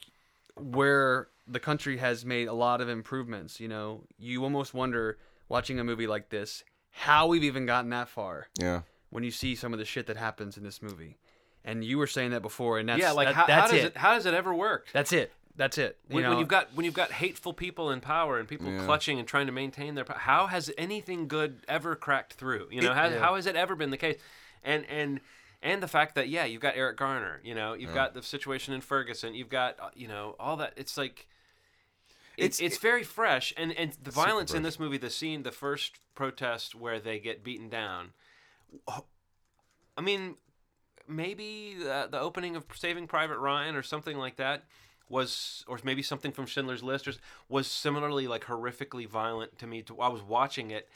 where the country has made a lot of improvements, you know, you almost wonder watching a movie like this, how we've even gotten that far Yeah. when you see some of the shit that happens in this movie. And you were saying that before, and that's yeah, like that- how, how does it. it. How does it ever work? That's it. That's it. You When, know, when you've got when you've got hateful people in power and people Yeah. clutching and trying to maintain their power, how has anything good ever cracked through? You know, It- how, Yeah. how has it ever been the case? And and and the fact that yeah, you've got Eric Garner, you know, you've Yeah. got the situation in Ferguson, you've got uh, you know all that. It's like it's It's- it's very fresh, and and the violence in this movie, the scene, the first protest where they get beaten down. I mean, maybe the, the opening of Saving Private Ryan or something like that was, or maybe something from Schindler's List, or, was similarly like horrifically violent to me. To, I was watching it,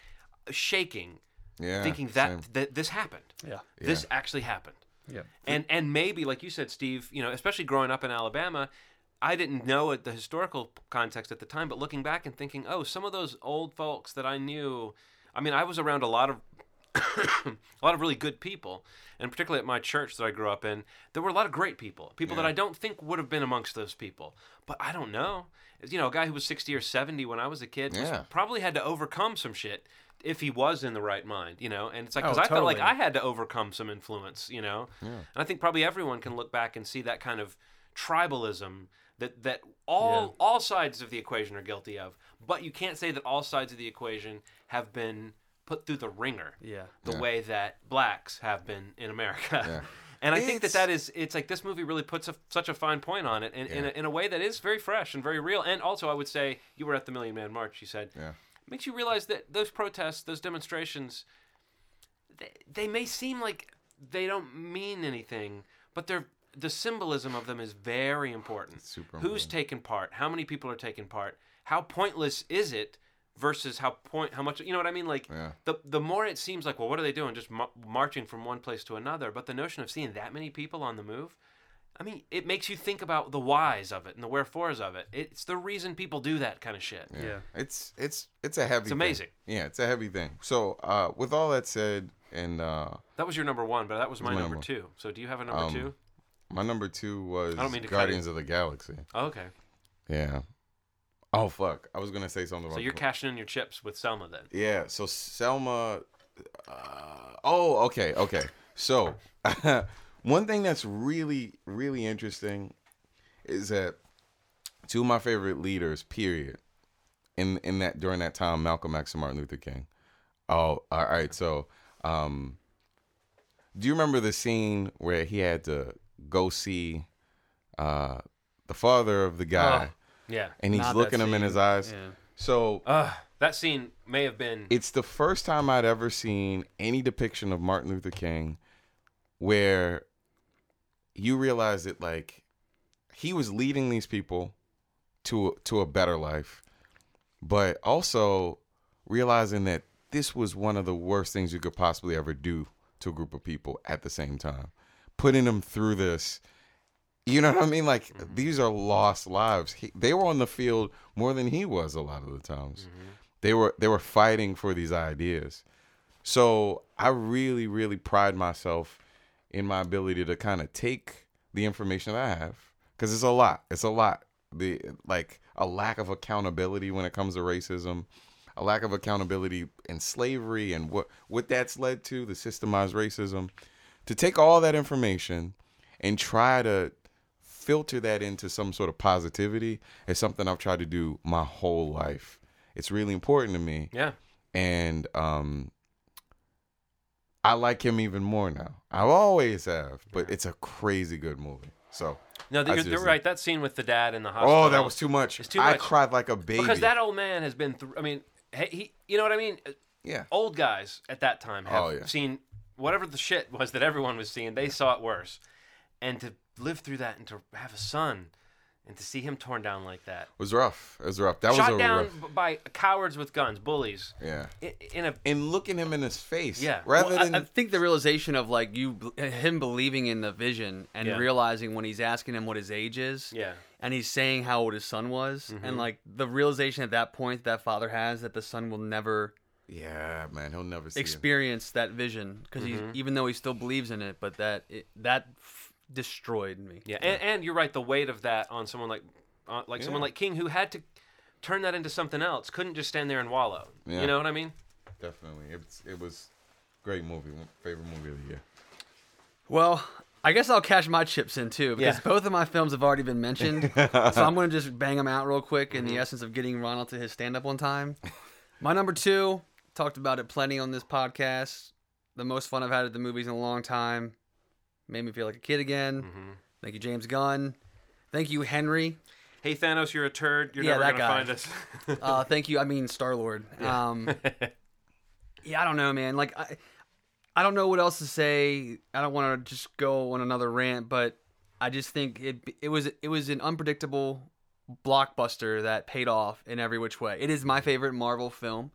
uh, shaking, Yeah. thinking that same. that this happened. Yeah. This actually happened. Yeah. And and maybe like you said, Steve, you know, especially growing up in Alabama, I didn't know the historical context at the time, but looking back and thinking, oh, some of those old folks that I knew. I mean, I was around a lot of [COUGHS] a lot of really good people, and particularly at my church that I grew up in, there were a lot of great people, people that I don't think would have been amongst those people. But I don't know. You know, a guy who was sixty or seventy when I was a kid was- probably had to overcome some shit if he was in the right mind. You know, and it's like Oh, because I felt like. I had to overcome some influence. You know, Yeah. and I think probably everyone can look back and see that kind of tribalism that that all all sides of the equation are guilty of. But you can't say that all sides of the equation have been put through the wringer yeah. the Yeah. way that blacks have been in America. Yeah. [LAUGHS] And I think that that is it's like this movie really puts a, such a fine point on it in, in, a, in a way that is very fresh and very real. And also, I would say you were at the Million Man March. You said Yeah. makes you realize that those protests, those demonstrations, they, they may seem like they don't mean anything, but they're the symbolism of them is very important. Super Who's important. taking part? How many people are taking part? How pointless is it versus how point how much you know what I mean? Like Yeah. the the more it seems like well, what are they doing? Just ma- marching from one place to another. But the notion of seeing that many people on the move. I mean, it makes you think about the whys of it and the wherefores of it. It's the reason people do that kind of shit. Yeah. Yeah. It's it's it's a heavy. It's amazing. Thing. Yeah, it's a heavy thing. So, uh, with all that said, and uh, That was your number one, but that was my my number number. two. So do you have a number um, two? My number two was I don't mean to cut Guardians of the Galaxy. Oh, okay. Yeah. Oh fuck! I was gonna say something. Wrong. So you're cashing in your chips with Selma then. Yeah. So Selma. Uh, oh, okay, okay. So [LAUGHS] one thing that's really, really interesting is that two of my favorite leaders, period, in in that during that time, Malcolm X and Martin Luther King. Oh, all right. So, um, do you remember the scene where he had to go see uh, the father of the guy, Oh, yeah. and he's Not looking him in his eyes? Yeah. So Uh, that scene may have been. it's the first time I'd ever seen any depiction of Martin Luther King where you realize that like he was leading these people to to a better life, but also realizing that this was one of the worst things you could possibly ever do to a group of people at the same time. Putting them through this you know what I mean? Like mm-hmm. these are lost lives. He, they were on the field more than he was a lot of the times. Mm-hmm. They were they were fighting for these ideas. So I really really pride myself in my ability to kind of take the information that I have because it's a lot. It's a lot. The like a lack of accountability when it comes to racism, a lack of accountability in slavery and what what that's led to, the systemized racism. To take all that information and try to filter that into some sort of positivity is something I've tried to do my whole life. It's really important to me. Yeah. And um I like him even more now. I always have, but it's a crazy good movie. So No, I you're, you're right. That scene with the dad in the hospital. Oh, that was too much. It's too I much. cried like a baby. because that old man has been through. I mean, he, he, you know what I mean? Yeah. Old guys at that time have Oh, yeah. seen whatever the shit [LAUGHS] was that everyone was seeing. They saw it worse, and to live through that and to have a son, and to see him torn down like that. was rough. It was rough. That Shot was a down rough. by cowards with guns, bullies. Yeah. In, in a And looking him in his face. Yeah. Rather Well, than I, think the realization of like you, him believing in the vision and Yeah. realizing when he's asking him what his age is, Yeah. and he's saying how old his son was, Mhm. and like the realization at that point that father has that the son will never Yeah, man, he'll never see him. experience that vision because Mhm. he even though he still believes in it, but that it, that f- destroyed me. Yeah, and, and you're right. The weight of that on someone like, uh, like someone like King, who had to turn that into something else, couldn't just stand there and wallow. Yeah. You know what I mean? Definitely. It's, it was great movie. Favorite movie of the year. Well, I guess I'll cash my chips in too because Yeah. both of my films have already been mentioned. [LAUGHS] so I'm going to just bang them out real quick in the Mm-hmm. essence of getting Ronald to his stand up on time. My number two, talked about it plenty on this podcast. The most fun I've had at the movies in a long time. Made me feel like a kid again. Mm-hmm. Thank you, James Gunn. Thank you, Henry. Hey Thanos, you're a turd. You're yeah, never gonna guy. find us. [LAUGHS] uh, thank you. I mean, Star Lord. Yeah. Um, [LAUGHS] yeah, I don't know, man. Like, I, I don't know what else to say. I don't want to just go on another rant, but I just think it it was it was an unpredictable blockbuster that paid off in every which way. It is my favorite Marvel film.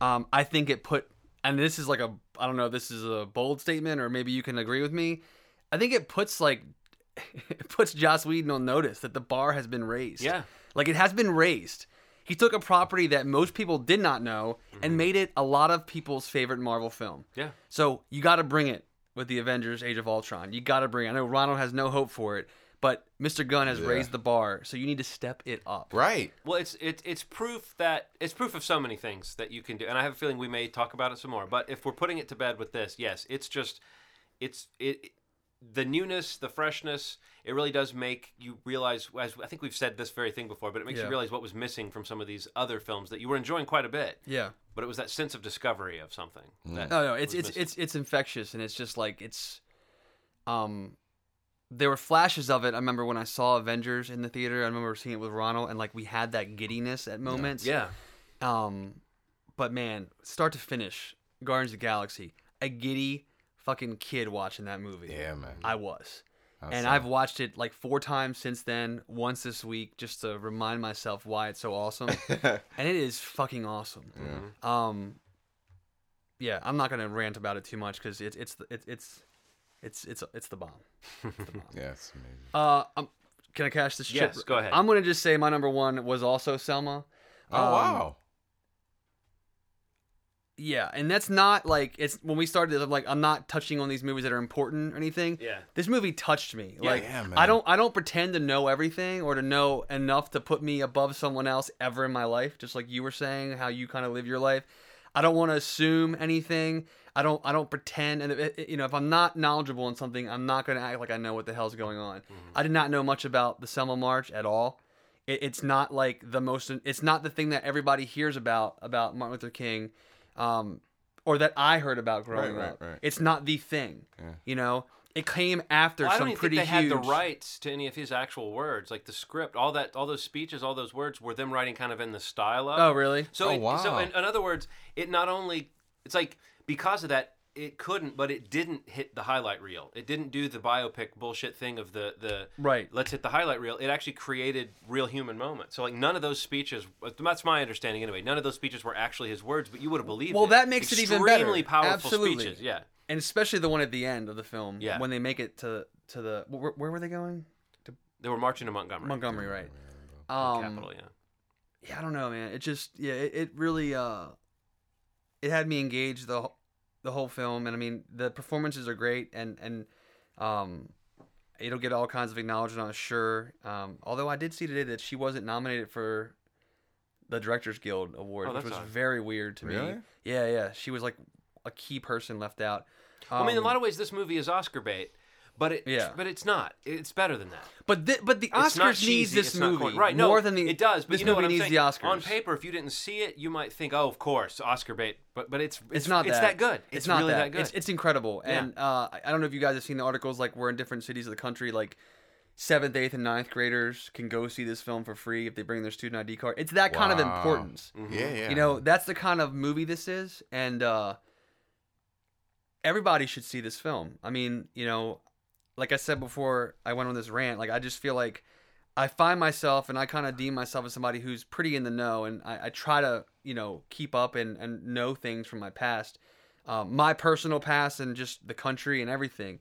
Um, I think it put, and this is like a I don't know, this is a bold statement, or maybe you can agree with me. I think it puts like [LAUGHS] it puts Joss Whedon on notice that the bar has been raised. Yeah. Like it has been raised. He took a property that most people did not know and made it a lot of people's favorite Marvel film. Yeah. So you got to bring it with the Avengers: Age of Ultron. You got to bring. It. I know Ronald has no hope for it, but Mr. Gunn has Yeah. raised the bar, so you need to step it up. Right. Well, it's it's it's proof that it's proof of so many things that you can do, and I have a feeling we may talk about it some more. But if we're putting it to bed with this, yes, it's just it's it the newness, the freshness. It really does make you realize. As I think we've said this very thing before, but it makes Yeah. you realize what was missing from some of these other films that you were enjoying quite a bit. Yeah. But it was that sense of discovery of something. That Oh no, it's it's missing. it's it's infectious, and it's just like it's. Um, there were flashes of it. I remember when I saw Avengers in the theater. I remember seeing it with Ronald, and like we had that giddiness at moments. Yeah. Um, but man, start to finish, Guardians of the Galaxy, a giddy fucking kid watching that movie. Yeah, man. I was. I and saw I've watched it like four times since then, once this week, just to remind myself why it's so awesome. [LAUGHS] and it is fucking awesome. Um, yeah, I'm not gonna rant about it too much because it's it's the- it's it's it's it's it's the bomb. It's the bomb. [LAUGHS] Yeah, it's amazing. Uh, um, can I cash this chip? Yes, go ahead. I'm gonna just say my number one was also Selma. Oh Um, wow. Yeah, and that's not like it's when we started this. I'm like, I'm not touching on these movies that are important or anything. Yeah. this movie touched me. Yeah. like, Yeah, man. I don't, I don't pretend to know everything or to know enough to put me above someone else ever in my life. Just like you were saying, how you kind of live your life. I don't want to assume anything. I don't, I don't pretend. And it, it- you know, if I'm not knowledgeable in something, I'm not going to act like I know what the hell's going on. Mm-hmm. I did not know much about the Selma March at all. It, it's not like the most. It's not the thing that everybody hears about about Martin Luther King, um, or that I heard about growing right, up. right. It's not the thing. Yeah. You know, it came after Well, I don't some even pretty think they huge. had the rights to any of his actual words, like the script, all that, all those speeches, all those words were them writing kind of in the style of. Oh, really? So, Oh, it, so in, in other words, it not only it's like because of that it couldn't, but it didn't hit the highlight reel. It didn't do the biopic bullshit thing of the the Right. Let's hit the highlight reel. It actually created real human moments. So like none of those speeches. That's my understanding anyway. None of those speeches were actually his words, but you would have believed. Well, it. that makes it even better. Extremely powerful Absolutely. speeches. Yeah. and especially the one at the end of the film. Yeah. When they make it to to the where, where were they going? They were marching to Montgomery. Montgomery, right? Um, Capital, yeah. yeah, I don't know, man. It just yeah, it, it really uh, it had me engaged the the whole film, and I mean the performances are great, and and um, it'll get all kinds of acknowledgement, I'm sure. Um, although I did see today that she wasn't nominated for the Directors Guild Award, Oh, which was odd. very weird to me. Really? Yeah, yeah, she was like a key person left out. I mean, in a Um, lot of ways, this movie is Oscar bait, but it, Yeah. but it's not. It's better than that. But th- but the It's not Oscars needs this movie right? No, more than the it does. But this you know what I'm saying? the Oscars On paper, if you didn't see it, you might think, "Oh, of course, Oscar bait." But but it's It's, not it's that. good. It's, not really that. that, good. It's, it's incredible. Yeah. And uh, I I don't know if you guys have seen the articles. Like we're in different cities of the country. Like seventh, eighth, and ninth graders can go see this film for free if they bring their student ID card. It's that kind of Wow. importance. Yeah, yeah. You know, that's the kind of movie this is, and uh, everybody should see this film. I mean, you know, like I said before, I went on this rant. Like I just feel like I find myself, and I kind of deem myself as somebody who's pretty in the know, and I, I try to, you know, keep up and and know things from my past, um, my personal past, and just the country and everything.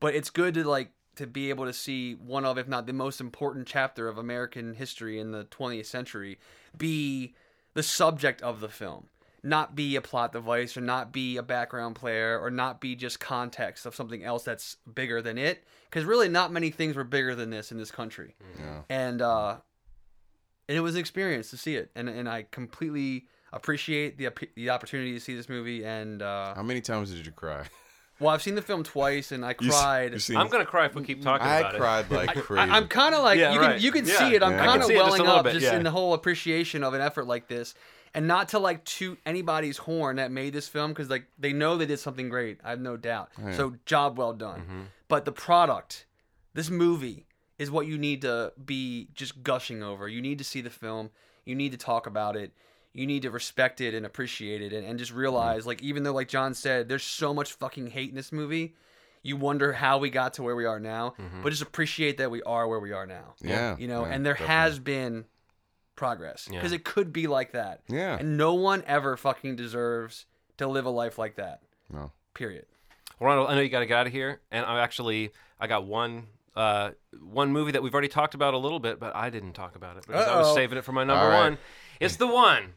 But it's good to like to be able to see one of, if not the most important chapter of American history in the 20th century, be the subject of the film not be a plot device or not be a background player or not be just context of something else that's bigger than it because really not many things were bigger than this in this country Yeah. and uh and it was an experience to see it and and i completely appreciate the the opportunity to see this movie and uh How many times did you cry? well i've seen the film twice and i You cried you I'm gonna cry if we keep talking I about it. cried [LAUGHS] like I- crazy. I, am kind of like Yeah, you right. can you can Yeah. see it. I'm Yeah. Kind of see just welling up bit, just yeah. in the whole appreciation of an effort like this, and not to like toot anybody's horn that made this film because like they know they did something great. I have no doubt. So job well done. Mm-hmm. But the product, this movie, is what you need to be just gushing over. You need to see the film. You need to talk about it. You need to respect it and appreciate it, and, and just realize, like, even though, like John said, there's so much fucking hate in this movie, you wonder how we got to where we are now. But just appreciate that we are where we are now. Yeah, you know, yeah, and there definitely. has been progress Yeah. because it could be like that. Yeah. and no one ever fucking deserves to live a life like that. No. Period. Ronald, I know you got to get out of here, and I actually I got one uh, one movie that we've already talked about a little bit, but I didn't talk about it because I was saving it for my number right. one. It's the one,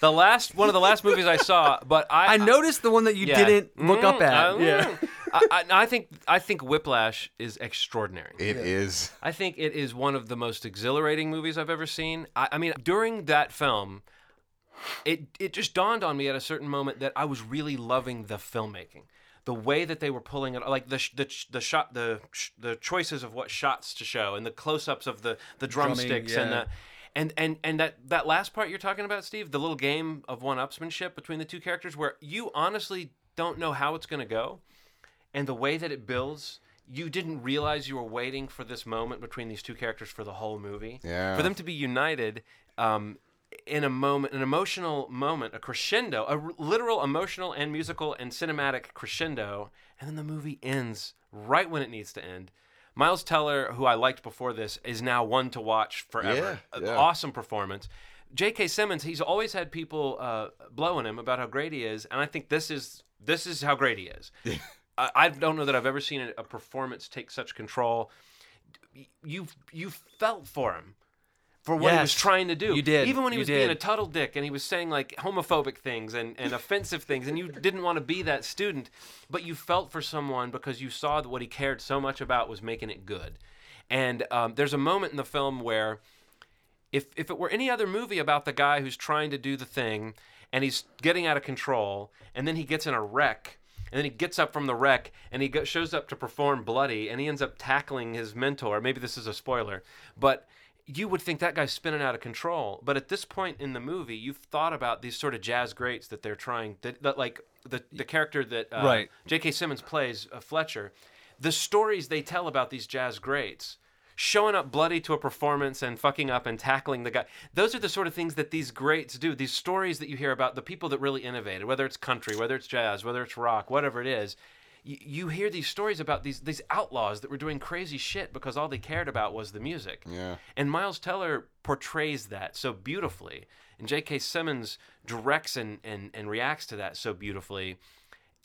the last one of the last movies I saw, but I I noticed the one that you Yeah. didn't look up Mm, at. I- yeah. I, I, I think I think Whiplash is extraordinary. It is. I think it is one of the most exhilarating movies I've ever seen. I, I mean, during that film, it it just dawned on me at a certain moment that I was really loving the filmmaking, the way that they were pulling it, like the sh- the sh- the shot, the sh- the choices of what shots to show, and the close-ups of the the Drumming, drumsticks and the. And, and and that, that last part you're talking about, Steve, the little game of one-upsmanship between the two characters, where you honestly don't know how it's going to go, and the way that it builds, you didn't realize you were waiting for this moment between these two characters for the whole movie. Yeah. For them to be united um, in a moment, an emotional moment, a crescendo, a r- literal emotional and musical and cinematic crescendo, and then the movie ends right when it needs to end. Miles Teller, who I liked before this, is now one to watch forever. Yeah, yeah. Awesome performance. J.K. Simmons, he's always had people uh, blowing him about how great he is, and I think this is this is how great he is. I, I don't know that I've ever seen a, a performance take such control. You you felt for him for what he was trying to do. you did, Even when he was being a did. tuttle dick and he was saying like homophobic things and, and [LAUGHS] offensive things, and you didn't want to be that student, but you felt for someone because you saw that what he cared so much about was making it good. And um, there's a moment in the film where if if it were any other movie about the guy who's trying to do the thing and he's getting out of control and then he gets in a wreck and then he gets up from the wreck and he go, shows up to perform bloody and he ends up tackling his mentor maybe this is a spoiler but you would think that guy's spinning out of control but at this point in the movie you've thought about these sort of jazz greats that they're trying that, that like the the character that uh, Right. J.K. Simmons plays uh, Fletcher the stories they tell about these jazz greats showing up bloody to a performance and fucking up and tackling the guy. Those are the sort of things that these greats do. These stories that you hear about the people that really innovated, whether it's country, whether it's jazz, whether it's rock, whatever it is. You, you hear these stories about these these outlaws that were doing crazy shit because all they cared about was the music. Yeah. And Miles Teller portrays that so beautifully. And J.K. Simmons directs and, and, and reacts to that so beautifully.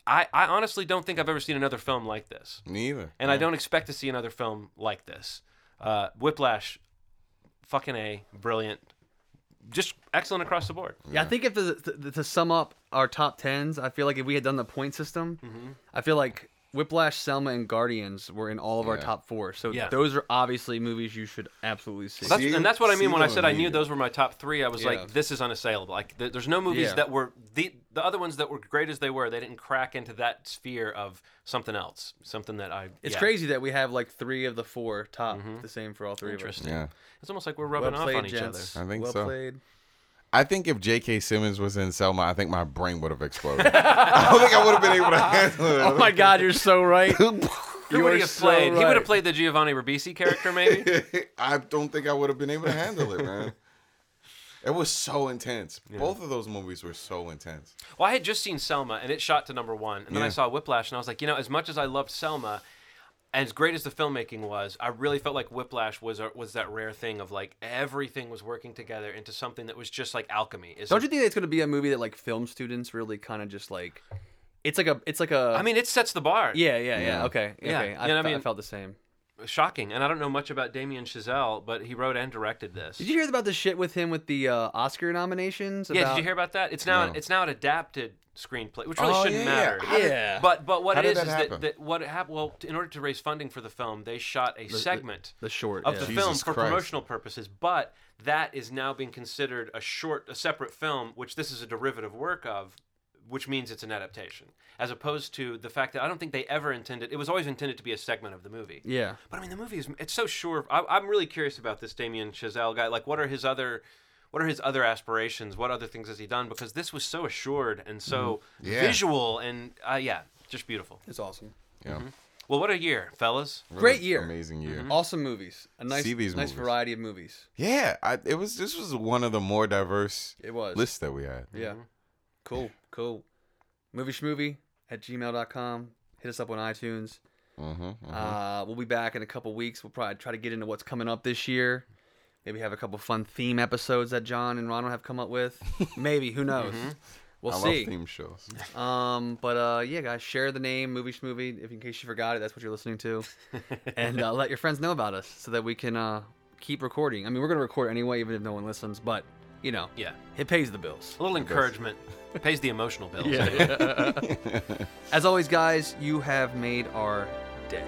I, I honestly don't think I've ever seen another film like this. Neither. And I don't expect to see another film like this. Uh, Whiplash, fucking A, brilliant. Just excellent across the board. Yeah, I think if the, the, to sum up our top tens, I feel like if we had done the point system, Mhm. I feel like Whiplash, Selma, and Guardians were in all of our Yeah. top four. So Yeah. those are obviously movies you should absolutely see. That's, See- and that's what I mean see when I them said I knew immediately. those were my top three. I was Yeah. like, this is unassailable. Like, th- there's no movies Yeah. that were the the other ones that were great as they were. They didn't crack into that sphere of something else, something that I. it's yeah. crazy that we have like three of the four top Mhm. the same for all three of us. Interesting. Yeah. It's almost like we're rubbing well off played, on each gents. other. I think well so. played. I think if J.K. Simmons was in Selma, I think my brain would have exploded. [LAUGHS] I don't think I would have been able to handle it. [LAUGHS] Oh my God, you're so right. [LAUGHS] You would he have so played? He would have played the Giovanni Ribisi character, maybe. I don't think I would have been able to handle it, man. It was so intense. Yeah. Both of those movies were so intense. Well, I had just seen Selma, and it shot to number one, and then I saw Whiplash, and I was like, you know, as much as I loved Selma, as great as the filmmaking was, I really felt like Whiplash was a, was that rare thing of like everything was working together into something that was just like alchemy. It's Don't you think it's going to be a movie that like film students really kind of just like? It's like a. It's like a. I mean, it sets the bar. Yeah, yeah, yeah. Yeah. Okay, Yeah, okay. I, you know what I fe- I felt the same. Shocking, and I don't know much about Damien Chazelle, but he wrote and directed this. Did you hear about the shit with him with the uh, Oscar nominations? Yeah, did you hear about that? It's now No. it's now an adapted screenplay, which really Oh, shouldn't yeah, matter. yeah. How did- But but what How it did is that is happen? that, that what happened. Well, in order to raise funding for the film, they shot a The- the- segment the short, of yeah. the Jesus film for Christ. promotional purposes. But that is now being considered a short, a separate film, which this is a derivative work of. Which means it's an adaptation, as opposed to the fact that I don't think they ever intended. It was always intended to be a segment of the movie. Yeah. But I mean, the movie is it's so sure. I, I'm really curious about this Damien Chazelle guy. Like, what are his other, what are his other aspirations? What other things has he done? Because this was so assured and so Mhm. Yeah. visual and uh, yeah, just beautiful. It's awesome. Yeah. Mhm. Well, what a year, fellas! Great year. Amazing year. Awesome movies. A nice, nice movies. variety of movies. Yeah, I, it was. This was one of the more diverse It was. lists that we had. Yeah. Cool. Cool. Movie schmovie at gmail.com. Hit us up on iTunes. Mhm, mhm. Uh, we'll be back in a couple weeks. We'll probably try to get into what's coming up this year. Maybe have a couple fun theme episodes that John and Ronald have come up with. [LAUGHS] Maybe. Who knows? Mhm. We'll I see. theme shows. [LAUGHS] Um, but uh, yeah, guys, share the name Movie Schmovie if in case you forgot it. That's what you're listening to, [LAUGHS] and uh, let your friends know about us so that we can uh, keep recording. I mean, we're gonna record anyway, even if no one listens. But you know, Yeah. it pays the bills. A little encouragement it pays the emotional bills. [LAUGHS] Yeah. [LAUGHS] As always, guys, you have made our day.